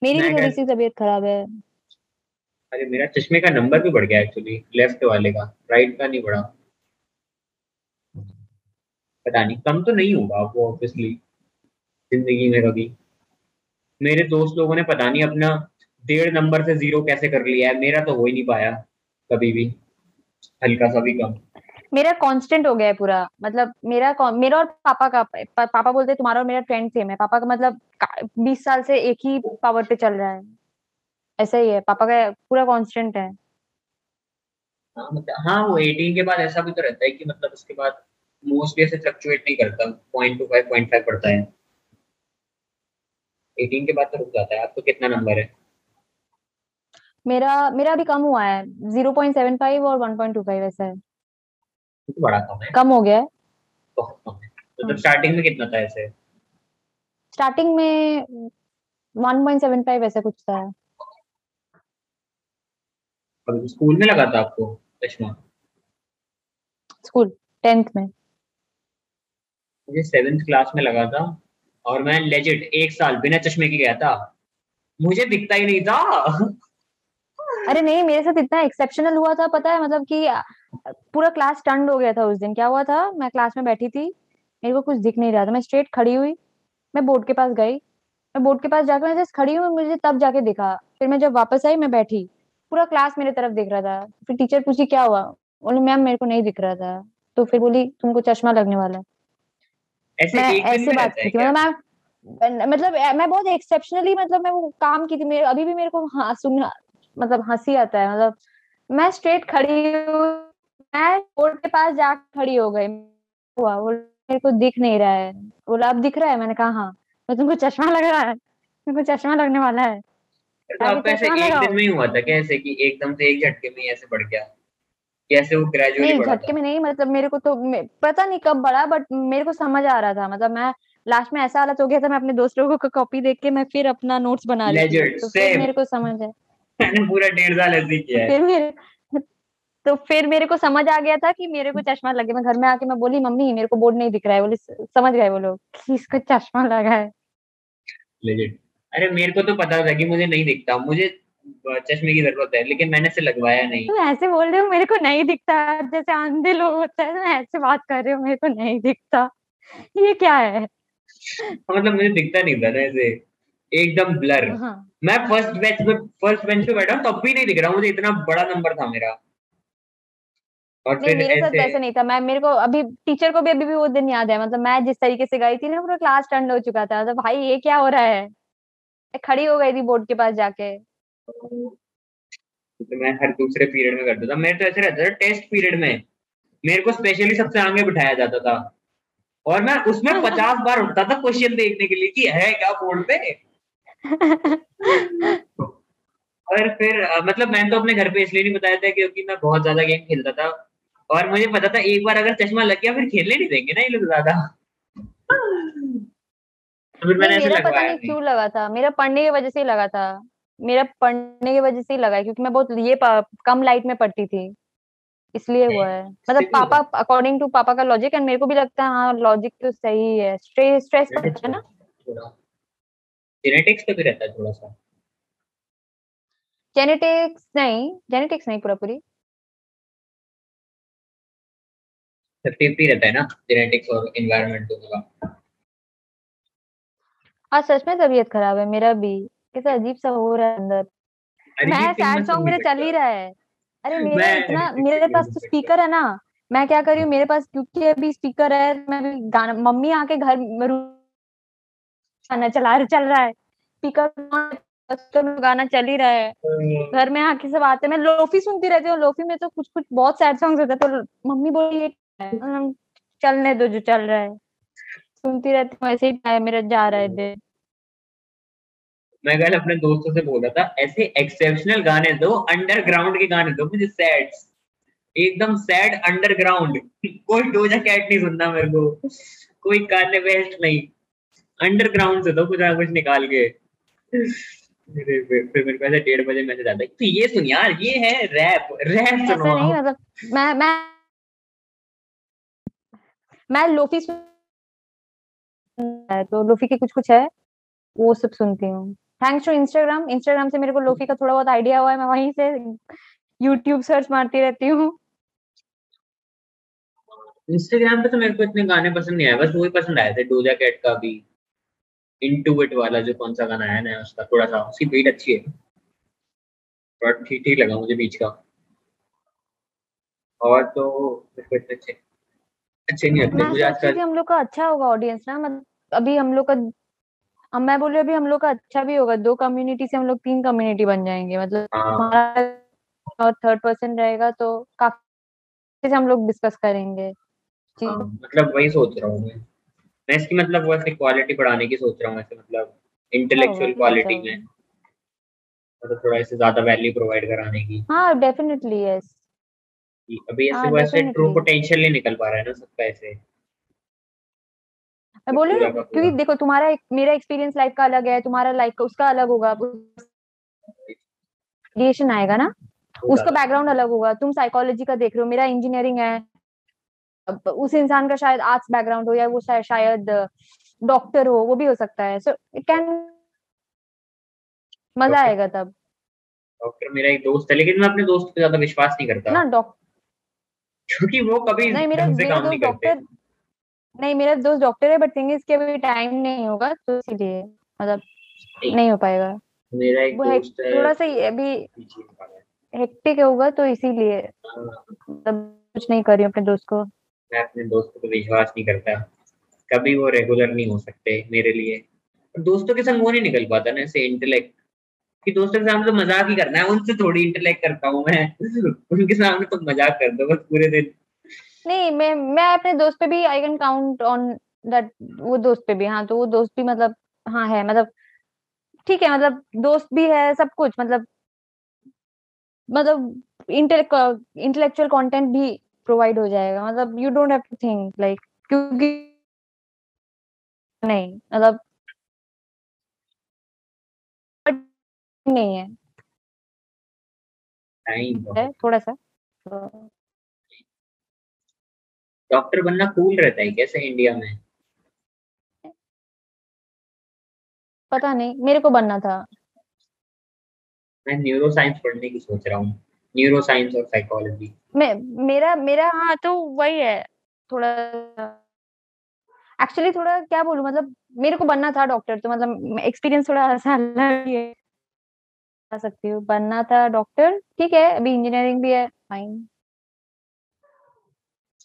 मेरी भी थोड़ी सी तबीयत खराब है। अरे मेरा चश्मे का नंबर भी बढ़ गया एक्चुअली लेफ़्ट वाले का राइट का नहीं बढ़ा। पता नहीं कम तो नहीं होगा वो ऑब्वियसली ज़िंदगी में कभी। मेरे दोस्त लोगों ने पता नहीं अपना डेढ़ नंबर से ज़ीरो कैसे कर लिया है मेरा तो हो ही नहीं पाया कभी भी हल्का सा भी कम। मेरा कांस्टेंट हो गया है पूरा। मतलब मेरा मेरा और पापा का पा, पापा बोलते हैं तुम्हारा और मेरा ट्रेंड सेम है। पापा का मतलब बीस साल से एक ही पावर पे चल रहा है। ऐसा ही है। पापा का पूरा कांस्टेंट है। हाँ मतलब हाँ वो 18 के बाद ऐसा भी तो रहता है कि मतलब उसके बाद मोस्टली ऐसे फ्लक्चुएट नहीं करता। Point two five point five पड़ता है। 18 के बाद तो रुक जाता है। आपको तो कितना नंबर है? मेरा मेरा अभी कम हुआ है। ज़ीरो पॉइंट सेवन फाइव और वन पॉइंट टू फाइव ऐसा है। तो बड़ा कम है कम हो गया है। बहुत कम है मतलब हाँ। स्टार्टिंग में कितना था ऐसे? स्टार्टिंग में वन पॉइंट सेवन फाइव ऐसा कुछ था। और स्कूल में लगा था आपको चश्मा स्कूल टेंथ में। मुझे सेवेंथ क्लास में लगा था और मैं लेजिट एक साल बिना चश्मे के गया था। मुझे दिखता ही नहीं था। अरे नहीं मेरे साथ इतना एक्सेप्शनल हुआ था पता है? मतलब कि पूरा क्लास टंड हो गया था उस दिन। क्या हुआ था? मैं क्लास में बैठी थी। मेरे को कुछ दिख नहीं रहा था। मैं स्ट्रेट खड़ी हुई। मैं बोर्ड के पास गई। मैं बोर्ड के पास जाकर मैं जस्ट खड़ी हुई मुझे तब जाके दिखा। फिर मैं जब वापस आई मैं बैठी। पूरा क्लास मेरे तरफ़ देख रहा था। फिर टीचर पूछी क्या हुआ? बोली मैम मेरे को नहीं दिख रहा था। तो फिर बोली तुमको चश्मा लगने वाला है। ऐसे मैं ऐसे बात की थी मतलब मैं मतलब मैं बहुत एक्सेप्शनली मतलब मैं वो काम की थी। मेरे अभी भी मेरे को हाँ सुन मतलब हँसी आता है। मतलब मैं स्ट्रेट खड़ी मैं बोर्ड के पास जाकर खड़ी हो गई। हुआ वो मेरे को दिख नहीं रहा है। बोला अब दिख रहा है? मैंने कहा हाँ। मैं तुमको चश्मा लग रहा है? मेरे को चश्मा लगने वाला है? तो आगे आपका ऐसे एक दिन में ही हुआ था कैसे कि एकदम से एक झटके में ऐसे बढ़ गया? कैसे वो ग्रेजुअली नहीं झटके में नहीं मतलब मेरे को तो पता नहीं कब बढ़ा बट मेरे को समझ आ रहा था। मतलब मैं लास्ट में ऐसा हालत हो गया था मैं अपने दोस्त लोगों का कॉपी देख के मैं फिर अपना नोट्स बना रही तो फिर मेरे को समझ आया। मैंने पूरा डेढ़ साल ऐसे किया है। फिर मेरे तो फिर मेरे को समझ आ गया था कि मेरे को चश्मा लगे मैं घर में आके मैं बोली मम्मी मेरे को बोर्ड नहीं दिख रहा है। बोली समझ गए वो लोग कि इसको चश्मा लगा है। अरे मेरे को तो पता था कि मुझे नहीं दिखता। मुझे चश्मे की ज़रूरत है लेकिन मैंने से लगवाया नहीं। तुम ऐसे बोल रहे हो मेरे को नहीं दिखता। जैसे अंधे लोग होता है ऐसे बात कर रहे हो मेरे को नहीं दिखता। ये क्या है? मतलब मुझे दिखता नहीं था ना ऐसे। एकदम ब्लर हाँ। मैं फ़र्स्ट बेंच पे फ़र्स्ट बेंच पे बैठा तब भी नहीं दिख रहा। मुझे इतना बड़ा नंबर था मेरा। नहीं मेरे साथ ऐसे नहीं था। मैं मेरे को अभी टीचर को भी अभी भी वो दिन याद है। मतलब मैं जिस तरीके से गई थी ना पूरा क्लास टर्न हो चुका था। मतलब भाई ये क्या हो रहा है? खड़ी हो गई थी बोर्ड के पास जाके। तो मैं हर दूसरे पीरियड में करता था। मेरे तो ऐसे रहता था टेस्ट पीरियड में मेरे को स्पेशली सबसे आगे बिठाया जाता था। और मैं उसमें पचास बार उठता था क्वेश्चन देखने के लिए कि है क्या बोर्ड पे? और फिर मतलब मैंने तो अपने घर पे इसलिए नहीं बताया था क्योंकि मैं बहुत ज़्यादा गेम खेलता था। और मुझे पता था एक बार अगर चश्मा लग गया फिर खेलने नहीं देंगे ना ये लोग ज़्यादा। तो फिर मैंने मेरा पता नहीं नहीं। क्यों लगा था। मेरा पढ़ने की वजह से ही लगा था। मेरा पढ़ने की वजह से ही लगा है क्योंकि मैं बहुत ये कम लाइट में पढ़ती थी। इसलिए हुआ है। मतलब। पापा अकॉर्डिंग टू पापा का लॉजिक एंड मेरे को भी लगता है हाँ लॉजिक तो सही है। स्ट्रेस स्ट्रेस पड़ता है ना। जेनेटिक्स भी रहता है थोड़ा सा। जेनेटिक्स नहीं जेनेटिक्स नहीं पूरा पूरी। फिफ्टी फिफ्टी रहता है ना जेनेटिक्स और इन्वायरमेंट दोनों का। आज सच में तबीयत खराब है मेरा भी। कैसा अजीब सा हो रहा है अंदर। मैं सैड तो सॉन्ग हो मेरा चल ही रहा है। अरे मेरा इतना मेरे पास तो स्पीकर है ना। मैं क्या कर रही हूँ मेरे पास क्योंकि अभी स्पीकर है मैं भी गाना मम्मी आके घर में गाना चला चल रहा है। स्पीकर तो गाना चल ही रहा है। तो घर में आके सब आते हैं। मैं लोफी सुनती रहती हूँ लोफी में तो कुछ कुछ बहुत सैड सॉन्ग होते हैं तो मम्मी बोली ये है? हम, चलने दो जो चल रहा है। सुनती रहती हूँ ऐसे ही मेरा जा रहा है दिन। मैं कल अपने दोस्तों से बोल रहा था ऐसे एक्सेप्शनल गाने दो अंडरग्राउंड के गाने दो मुझे सैड एकदम सैड अंडरग्राउंड कोई डोजा कैट नहीं सुनना मेरे को। कोई काने वेस्ट नहीं। अंडरग्राउंड से दो कुछ ना कुछ निकाल के। फिर मेरे को ऐसे डेढ़ बजे मैसेज आता है। तो ये सुन यार ये है रैप रैप सुनो नहीं मतलब मैं मैं मैं लोफी सुन तो लोफी के कुछ कुछ है, वो सब सुनती हूँ। थैंक्स टू इंस्टाग्राम इंस्टाग्राम से मेरे को लोफी का थोड़ा बहुत आइडिया हुआ है, मैं वहीं से यूट्यूब सर्च मारती रहती हूँ। इंस्टाग्राम पे तो मेरे को इतने गाने पसंद नहीं आए, बस वही पसंद आए थे डोजा कैट का भी इनटू वाला जो कौन सा गाना आया ना उसका थोड़ा सा, उसकी बीट अच्छी है। थोड़ा ठीक ठीक लगा मुझे बीच का। और तो मेरे को इतने अच्छे अच्छे नहीं लगते मुझे आजकल हम लोग का अच्छा होगा ऑडियंस ना मतलब अभी हम लोग का अब मैं बोल रही हूँ अभी हम लोग का अच्छा भी होगा दो कम्युनिटी से हम लोग तीन कम्युनिटी बन जाएँगे मतलब हाँ। हमारा और थर्ड पर्सन रहेगा तो काफ़ी से हम लोग डिस्कस करेंगे। हाँ, मतलब वही सोच रहा हूँ मैं। मैं इसकी मतलब वैसे क्वालिटी बढ़ाने की सोच रहा हूँ ऐसे मतलब इंटेलेक्चुअल क्वालिटी अच्छा में। मतलब थोड़ा ऐसे ज़्यादा वैल्यू प्रोवाइड कराने की। हाँ डेफिनेटली यस अभी ऐसे हाँ वैसे ट्रू पोटेंशियल नहीं निकल पा रहा है ना सबका ऐसे। मैं बोल रही हूँ क्योंकि देखो तुम्हारा एक मेरा एक्सपीरियंस लाइफ का अलग है तुम्हारा लाइफ का उसका अलग होगा। वेरिएशन आएगा ना? उसका बैकग्राउंड अलग होगा। तुम साइकोलॉजी का देख रहे हो मेरा इंजीनियरिंग है। उस इंसान का शायद आर्ट्स बैकग्राउंड हो या वो शायद शायद डॉक्टर हो वो भी हो सकता है। सो इट कैन मज़ा आएगा तब। डॉक्टर मेरा एक दोस्त है लेकिन मैं अपने दोस्त पे ज़्यादा विश्वास नहीं करता। ना डॉक्टर क्योंकि वो कभी नहीं मेरा से मेरा काम दोस्त नहीं करते। डॉक्टर नहीं मेरा दोस्त डॉक्टर है बट थिंग इज़ अभी टाइम नहीं होगा तो इसीलिए मतलब नहीं, हो पाएगा। मेरा एक दोस्त है थोड़ा सा अभी। हेक्टिक होगा तो इसीलिए हाँ, मतलब कुछ नहीं कर रही हूँ अपने दोस्त को। मैं अपने दोस्त पे विश्वास नहीं करता। कभी वो रेगुलर नहीं हो सकते मेरे लिए। दोस्तों के संग वो नहीं निकल पाता ना ऐसे इंटेलेक्ट कि दोस्तों के सामने तो मज़ाक ही करना है, उनसे थोड़ी इंटेलेक्ट करता हूँ मैं। उनके सामने तो मज़ाक कर दो बस पूरे दिन। नहीं, मैं मैं अपने दोस्त पे भी I can count on that वो दोस्त पे भी हाँ तो वो दोस्त भी मतलब हाँ है मतलब ठीक है मतलब दोस्त भी है, सब कुछ मतलब मतलब इंटेलेक्चुअल कंटेंट भी प्रोवाइड हो जाएगा मतलब you don't have to think like क्योंकि नहीं मतलब नहीं है। है थोड़ा सा तो डॉक्टर बनना कूल रहता है कैसे इंडिया में? पता नहीं मेरे को बनना था। मैं न्यूरो साइंस पढ़ने की सोच रहा हूँ। न्यूरो साइंस और साइकोलॉजी मैं मेरा मेरा हाँ तो वही है। थोड़ा एक्चुअली थोड़ा क्या बोलूँ मतलब मेरे को बनना था डॉक्टर तो मतलब एक्सपीरियंस थोड़ा ऐसा अलग ही। है सकती हूँ। बनना था डॉक्टर ठीक है अभी इंजीनियरिंग भी है फाइन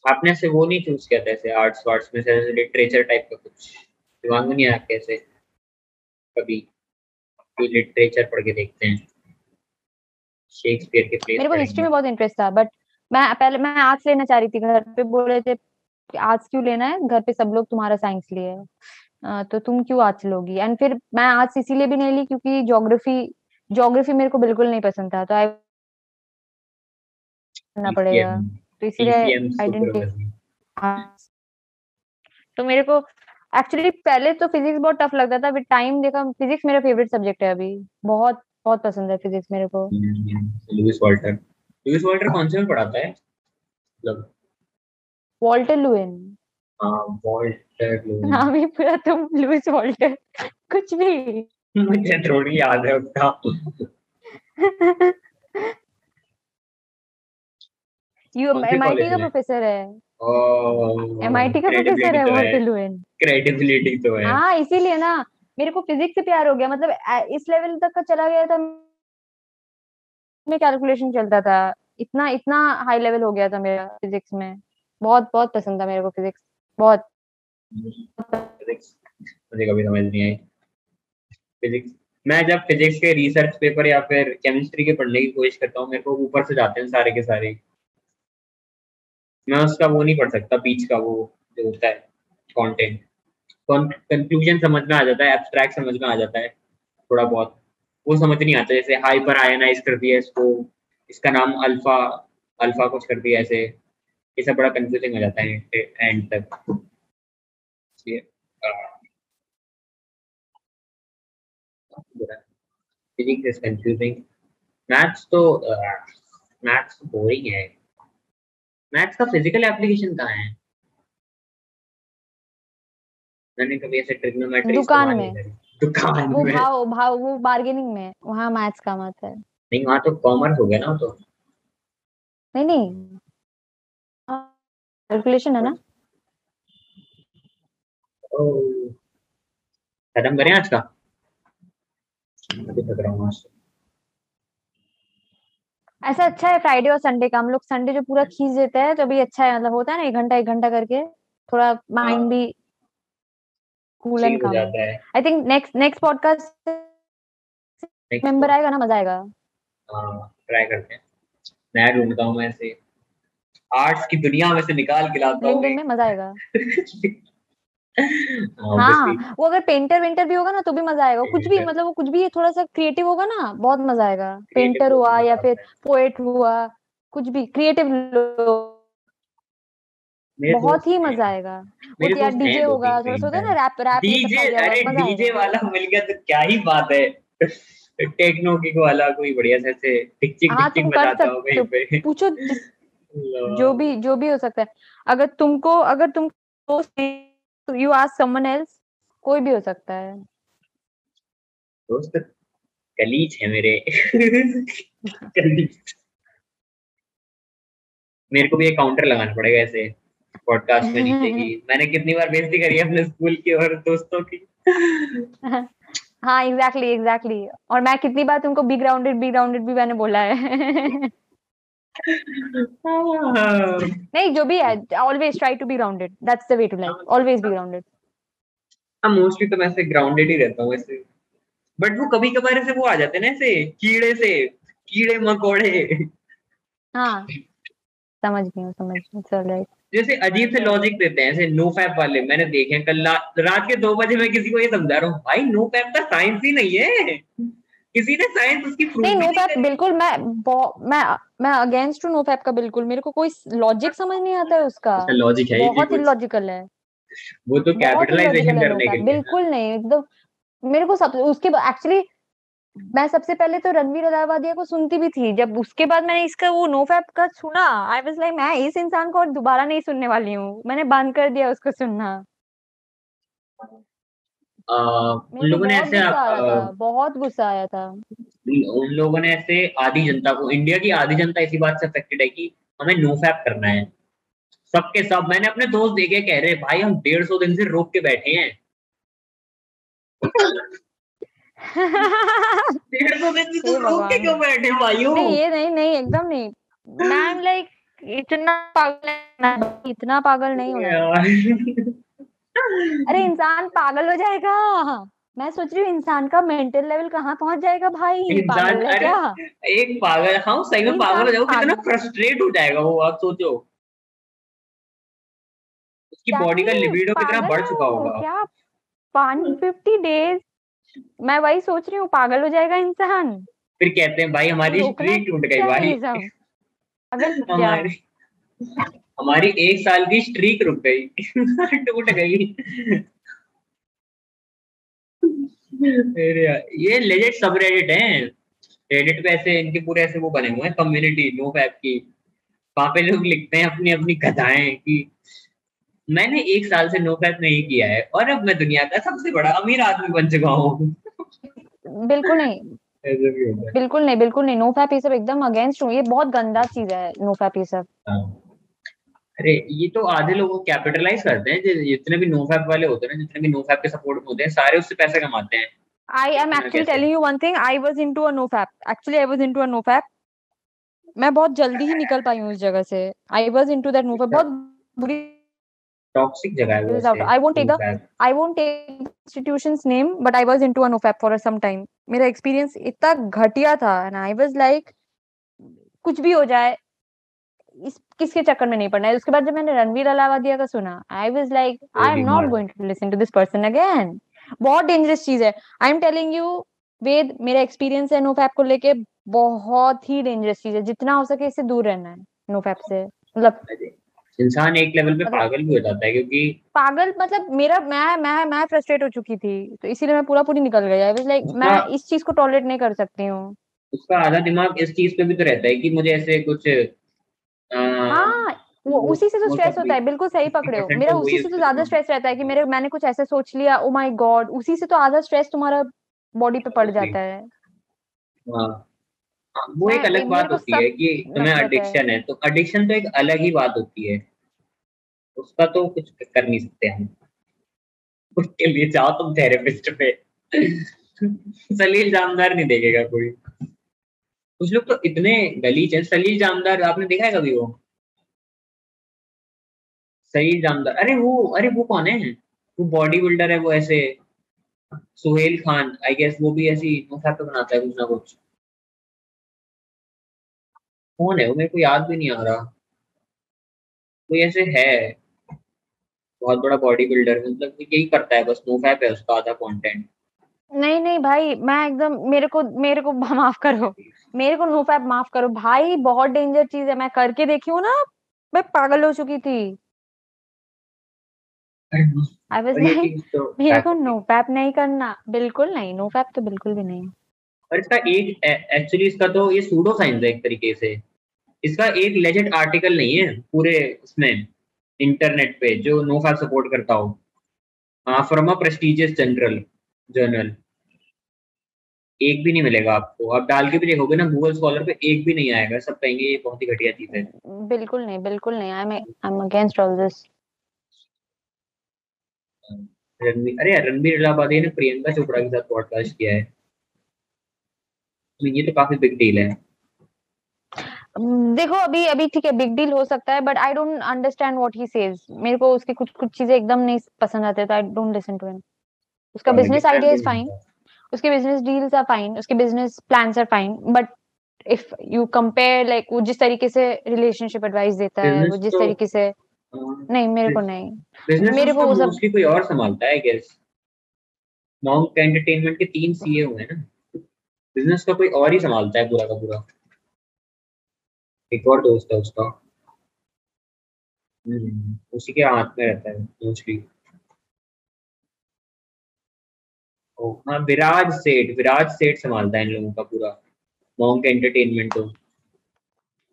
आपने से वो नहीं चूज़ किया था ऐसे आर्ट्स वार्ट्स में से लिटरेचर टाइप का कुछ? दिमाग में नहीं आया कैसे कभी? कोई लिटरेचर पढ़ के देखते हैं। शेक्सपियर के प्लेस मेरे को हिस्ट्री में बहुत इंटरेस्ट था बट मैं पहले मैं आर्ट्स लेना चाह रही थी घर पे बोल रहे थे आर्ट्स क्यों लेना है? घर पे सब लोग तुम्हारा साइंस लिए है। तो तुम क्यों आर्ट्स लोगी? एंड फिर मैं आर्ट्स इसीलिए भी नहीं ली क्योंकि ज्योग्राफी ज्योग्राफी मेरे को बिल्कुल नहीं पसंद था तो आई करना पड़ेगा। तो इसीलिए आई डेंट सुपरवाइजर तो मेरे को एक्चुअली पहले तो फिजिक्स बहुत टफ लगता था विद टाइम देखा फिजिक्स मेरा फेवरेट सब्जेक्ट है अभी। बहुत बहुत पसंद है फिजिक्स मेरे को। लुइस वॉल्टर लुइस वॉल्टर कौन से में पढ़ाता है? मतलब वॉल्टर लुइन हाँ वॉल्टर लुइस नाम ही पूरा तुम लुइस वॉल्टर कुछ भी। मुझे थोड़ी याद है उसका। यू एमआईटी का प्रोफेसर है। एमआईटी का प्रोफेसर है तो है। लुइन क्रेडिबिलिटी तो है। हाँ इसीलिए ना मेरे को फिजिक्स से प्यार हो गया। मतलब इस लेवल तक का चला गया था में कैलकुलेशन चलता था। इतना इतना हाई लेवल हो गया था मेरा फिजिक्स में। बहुत बहुत पसंद था मेरे को फिजिक्स बहुत। फिजिक्स मुझे कभी समझ नहीं आई। फिजिक्स मैं जब फिजिक्स के रिसर्च पेपर या फिर केमिस्ट्री के पढ़ने की कोशिश करता हूँ, मेरे को ऊपर से जाते हैं सारे के सारे। मैं उसका वो नहीं पढ़ सकता, बीच का वो जो होता है कंटेंट कंक्लूजन समझ में आ जाता है एब्स्ट्रैक्ट समझ में आ जाता है, थोड़ा बहुत। वो समझ नहीं आता, जैसे हाइपर आयनाइज कर दिया इसको, इसका नाम अल्फ़ा अल्फ़ा कुछ कर दिया ऐसे। ये सब बड़ा कंफ्यूजिंग हो जाता है एंड तक। फिजिक्स इज़ कंफ्यूजिंग मैथ्स तो मैथ्स तो बोरिंग है। मैथ्स का फ़िज़िकल एप्लीकेशन कहाँ है? मैंने कभी ऐसे ट्रिग्नोमेट्री दुकान में। दुकान वो में। भाव भाव वो बार्गेनिंग में। वहाँ मैथ्स काम आता है। नहीं वहाँ तो कॉमर्स हो गया ना तो। नहीं नहीं। कैलकुलेशन है ना? खत्म करें आज का अभी थक रहा हूँ आज तो। ऐसा अच्छा है फ्राइडे और संडे का। हम लोग संडे जो पूरा खींच देते हैं तो अभी अच्छा है मतलब होता है ना एक घंटा एक घंटा करके थोड़ा माइंड हाँ। भी cool and calm I think next next podcast member आएगा ना मज़ा आएगा। हाँ ट्राई करते हैं। मैं ढूंढता हूँ मैं ऐसे। आर्ट्स की दुनिया में से निकाल के लाता हूँ में मज़ा आएगा. हाँ वो अगर पेंटर वेंटर भी होगा ना तो भी मज़ा आएगा। कुछ भी मतलब वो कुछ भी थोड़ा सा क्रिएटिव होगा ना बहुत मज़ा आएगा। पेंटर हुआ या फिर पोएट हुआ कुछ भी क्रिएटिव बहुत ही मज़ा आएगा। वो यार डीजे होगा थोड़ा सा है ना। रैप रैप डीजे अरे डीजे वाला मिल गया तो क्या ही बात है। टेक्नो की वाला कोई बढ़िया से ऐसे टिक हाँ, टिक कर बजाता हो कहीं हो। पे। पूछो जो भी जो भी हो सकता है। अगर तुमको अगर तुम यू आस्क समवन एल्स कोई भी हो सकता है। दोस्त कलीज है मेरे। मेरे को भी एक काउंटर लगाना पड़ेगा ऐसे पॉडकास्ट में नीचे की। मैंने कितनी बार बेइज्जती करी है अपने स्कूल की और दोस्तों की। हाँ एग्जैक्टली exactly, एग्जैक्टली exactly. और मैं कितनी बार तुमको बी ग्राउंडेड बी ग्राउंडेड भी मैंने बोला है। नहीं जो भी है always try to be grounded that's the way to life always be grounded हाँ मोस्टली तो मैं ऐसे ग्राउंडेड ही रहता हूँ ऐसे। बट वो कभी कभार ऐसे वो आ जाते हैं ना ऐसे कीड़े से कीड़े मकोड़े। हाँ। समझ गई हूँ समझ गई चल राइट जैसे अजीब से लॉजिक देते हैं ऐसे नो फैप वाले मैंने देखे हैं कल रात के दो बजे मैं किसी को ये समझा रहा हूँ भाई नो फैप का साइंस ही नहीं है। किसी ने साइंस उसकी प्रूफ नहीं नहीं बिल्कुल मैं मैं मैं अगेंस्ट टू नो फैप का बिल्कुल मेरे को कोई लॉजिक समझ नहीं आता है उसका। लॉजिक है बहुत इलॉजिकल है। वो तो कैपिटलाइजेशन करने के लिए। बिल्कुल नहीं एकदम मेरे को सब उसके एक्चुअली मैं सबसे पहले तो रणवीर अदावादिया को सुनती भी थी जब उसके बाद मैंने इसका वो नो फैप का सुना आई वाज लाइक मैं इस इंसान को और दोबारा नहीं सुनने वाली हूँ मैंने बंद कर दिया उसको सुनना। उन लोगों ने ऐसे बहुत गुस्सा आया था। उन लोगों ने ऐसे आधी जनता को इंडिया की आधी जनता इसी बात से अफेक्टेड है कि हमें नो फैप करना है। सबके सब मैंने अपने दोस्त देखे कह रहे भाई हम डेढ़ सौ दिन से रोक के बैठे हैं। डेढ़ सौ दिन से तुम रोक के। क्यों बैठे भाइयों? नहीं ये नहीं नहीं एकदम नहीं। मैम लाइक इतना पागल इतना पागल नहीं होना अरे इंसान पागल हो जाएगा। मैं सोच रही हूँ इंसान का मेंटल लेवल कहाँ पहुँच जाएगा भाई? इंसान अरे क्या? एक पागल हाँ सही में पागल हो जाओ कितना फ्रस्ट्रेट हो जाएगा वो आप सोचो। उसकी बॉडी का लिबिडो कितना बढ़ चुका होगा। क्या? वन फिफ्टी डेज़ मैं वही सोच रही हूँ पागल हो जाएगा इंसान। फिर कहते हैं भाई हमारी स्ट्रीक टूट गई भाई? अगर हमारी हमारी एक साल की स्ट्रीक रुक गई। टूट गई। ये लेजेंड सब रेडिट हैं। रेडिट पे ऐसे इनके पूरे ऐसे वो बने हुए हैं कम्युनिटी नो फैप की। वहाँ पे लोग लिखते हैं अपनी अपनी कथाएँ कि मैंने एक साल से नो फैप नहीं किया है और अब मैं दुनिया का सबसे बड़ा अमीर आदमी बन चुका हूँ। बिल्कुल नहीं। बिल्कुल नहीं बिल्कुल नहीं। नो फैप ये सब एकदम अगेंस्ट हूँ ये बहुत गंदा चीज़ है नो फैप ये सब। हाँ। अरे ये तो आधे लोग कैपिटलाइज करते हैं जितने भी नो फैप वाले होते हैं जितने भी नो फैप के सपोर्ट में होते हैं सारे उससे पैसे कमाते हैं I am इतना actually कैसे? telling you one thing. I was into a no fap. Actually, I was into a no मैं बहुत जल्दी ही निकल पाई हूँ उस जगह से I was into that move बहुत बुरी टॉक्सिक जगह है वो I won't take the- Nofap. I won't take institution's name, but I was into a NoFap for some time. मेरा एक्सपीरियंस इतना घटिया था and I was like कुछ भी हो जाए इस किसके चक्कर में नहीं पड़ना है? उसके बाद जब मैंने रणवीर अलावादिया का सुना I was like I am not going to listen to this person again बहुत डेंजरस चीज़ है। आई एम टेलिंग यू वेद मेरा एक्सपीरियंस है नोफैप को लेके बहुत ही डेंजरस चीज़ है। जितना हो सके इससे दूर रहना है नोफैप से। मतलब इंसान एक लेवल पे मतलब- पागल भी हो जाता है क्योंकि पागल मतलब मेरा मैं मैं मैं फ्रस्ट्रेट हो चुकी थी। तो इसीलिए मैं पूरा पूरी निकल गई। आई वाज लाइक मैं इस चीज़ को टॉलरेट नहीं कर सकती हूँ। उसका आधा दिमाग इस चीज़ पे भी तो रहता है कि मुझे ऐसे कुछ हाँ। वो वो- उसी से तो स्ट्रेस होता है बिल्कुल सही पकड़े हो। मेरा उसी से तो ज़्यादा स्ट्रेस रहता है कि मेरे मैंने कुछ ऐसे सोच लिया ओ माय गॉड उसी से तो आधा स्ट्रेस तुम्हारा बॉडी पे पड़ जाता है। हाँ। हाँ, वो एक अलग बात होती है कि तुम्हें एडिक्शन है। तो एडिक्शन तो एक अलग ही बात होती है। उसका तो कुछ कर नहीं सकते हम। उसके लिए जाओ तुम थेरेपिस्ट पे। सलील जामदार नहीं देखेगा कोई। कुछ लोग तो इतने गलीच है सलील जामदार, आपने देखा है कभी वो? सलील जामदार। अरे वो अरे वो कौन है? वो बॉडी बिल्डर है वो ऐसे। सुहेल खान आई गेस वो भी ऐसी मुफा पे बनाता है कुछ ना कुछ। कौन है वो? मेरे को याद भी नहीं आ रहा। कोई ऐसे है? बहुत बड़ा बॉडी बिल्डर मतलब यही करता है बस नोफैप है उसका आधा कंटेंट नहीं नहीं भाई मैं एकदम मेरे को मेरे को माफ़ करो। मेरे को नो फैप माफ़ करो। भाई बहुत डेंजर चीज़ है मैं करके देखी हूँ ना। मैं पागल हो चुकी थी। आई वाज लाइक मेरे को नो फैप नहीं करना। बिल्कुल नहीं नो फैप तो बिल्कुल भी नहीं। और इसका एक एक्चुअली इसका तो ये सूडो साइंस है एक तरीके से। इसका एक लेजेंड आर्टिकल नहीं है पूरे उसमें इंटरनेट पे जो नो फैप सपोर्ट करता हाँ। From a prestigious general journal. एक भी नहीं मिलेगा आपको। आप डाल के भी देखोगे ना गूगल स्कॉलर पे एक भी नहीं आएगा। सब कहेंगे ये बहुत ही घटिया चीज़ है। बिल्कुल नहीं बिल्कुल नहीं। I am I am against all this अरे रणवीर इलाहाबादी ने प्रियंका चोपड़ा के साथ पॉडकास्ट किया है। तो ये तो काफ़ी बिग डील है। देखो अभी अभी ठीक है बिग डील हो सकता है but I don't understand what he says मेरे को उसकी कुछ कुछ चीज़ें एकदम नहीं पसंद आते तो I don't listen to him उसका बिज़नेस आइडिया इज़ फाइन उसके बिज़नेस डील्स आर फाइन उसके business plans are fine but if you compare like वो जिस तरीके से रिलेशनशिप एडवाइस देता है वो जिस तो- तरीके से नहीं मेरे को नहीं। मेरे को वो सब- मोस्टली कोई और संभालता है गेस मॉन्क एंटरटेनमेंट के तीन सीए हुए हैं ना। बिज़नेस का कोई और ही संभालता है पूरा का पूरा। एक और दोस्त है उसका। हम्म, उसी के हाथ में रहता है मोस्टली हाँ विराज सेठ विराज सेठ संभालता है इन लोगों का पूरा मॉन्क एंटरटेनमेंट तो।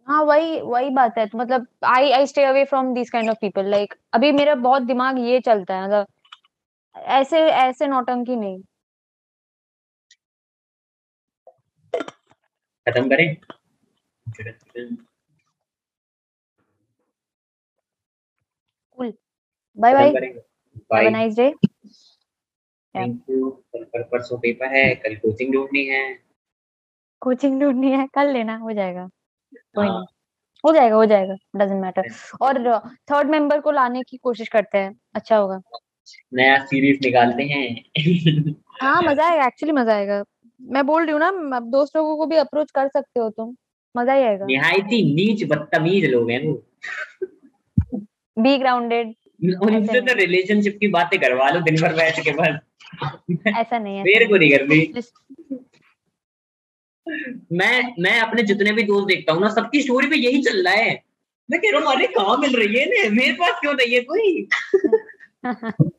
हाँ वही वही बात है तो मतलब I I stay away from this kind of people like अभी मेरा बहुत दिमाग ये चलता है मतलब ऐसे ऐसे नौटंकी नहीं। खत्म करें? Bye bye bye a nice day कल पर परसों पेपर है कल कोचिंग ढूंढनी है। कोचिंग ढूंढनी है कर लेना हो जाएगा। कोई हाँ, नहीं। हो जाएगा हो जाएगा डजंट मैटर और थर्ड मेंबर को लाने की कोशिश करते हैं अच्छा होगा। नया सीरीज़ निकालते हैं। हाँ मज़ा आएगा एक्चुअली मज़ा आएगा। मैं बोल रही हूँ ना दोस्त लोगों को भी अप्रोच कर सकते हो तुम। मज़ा ही आएगा। निहायत नीच बदतमीज लोग हैं वो। बी ग्राउंडेड उनसे तो रिलेशनशिप की बातें करवा लो दिन भर बैठ के बस। ऐसा नहीं है मेरे को नहीं करनी मैं मैं अपने जितने भी दोस्त देखता हूँ ना सबकी स्टोरी पे यही चल रहा है। मैं कह रहा हूँ अरे कहाँ मिल रही है? मेरे पास क्यों नहीं है कोई?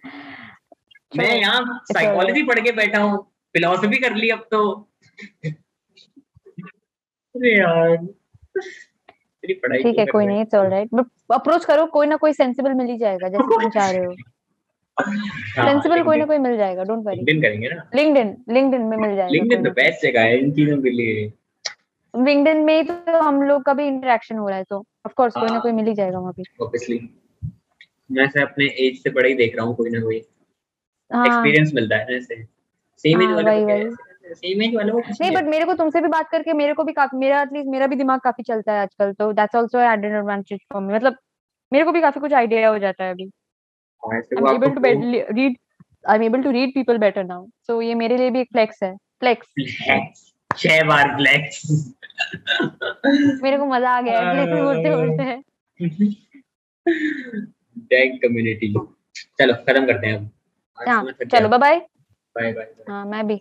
मैं यहाँ साइकोलॉजी पढ़ के बैठा हूँ फिलोसफी कर ली अब तो। अरे यार। ठीक है कोई नहीं इट्स ऑलराइट बट अप्रोच करो कोई ना कोई सेंसिबल मिल ही जाएगा जैसे तुम चाह रहे हाँ, सेंसिबल कोई ना कोई मिल जाएगा डोंट वरी LinkedIn करेंगे ना? लिंक्डइन लिंक्डइन में मिल जाएगा लिंक्डइन तो बेस्ट जगह है इन चीज़ों के लिए। लिंक्डइन में ही तो हम लोग का भी इंटरेक्शन हो रहा है तो ऑफ़ कोर्स कोई ना हाँ। कोई मिल ही जाएगा वहाँ पे। ऑब्वियसली मैं से अपने एज से बड़ा ही देख रहा हूँ कोई ना कोई। हाँ। एक्सपीरियंस मिलता है ना इससे सेम एज हाँ, वाले। है, नहीं नहीं बट मेरे को तुमसे भी बात करके मेरे को भी काफ़ी मेरा एटलीस्ट मेरा भी दिमाग काफ़ी चलता है आजकल तो that's also added advantage for me मतलब मेरे को भी काफ़ी कुछ आइडिया हो जाता है अभी। है ऐसे to read I am able to read people better now so ये मेरे लिए भी एक फ्लेक्स है फ्लेक्स फ्लेक्स छह बार फ्लेक्स मेरे को मज़ा आ गया फ्लेक्स बोलते बोलते डैग कम्युनिटी चलो खत्म करते हैं अब। हाँ चलो। बाय बाय बाय बाय हाँ मैं भी।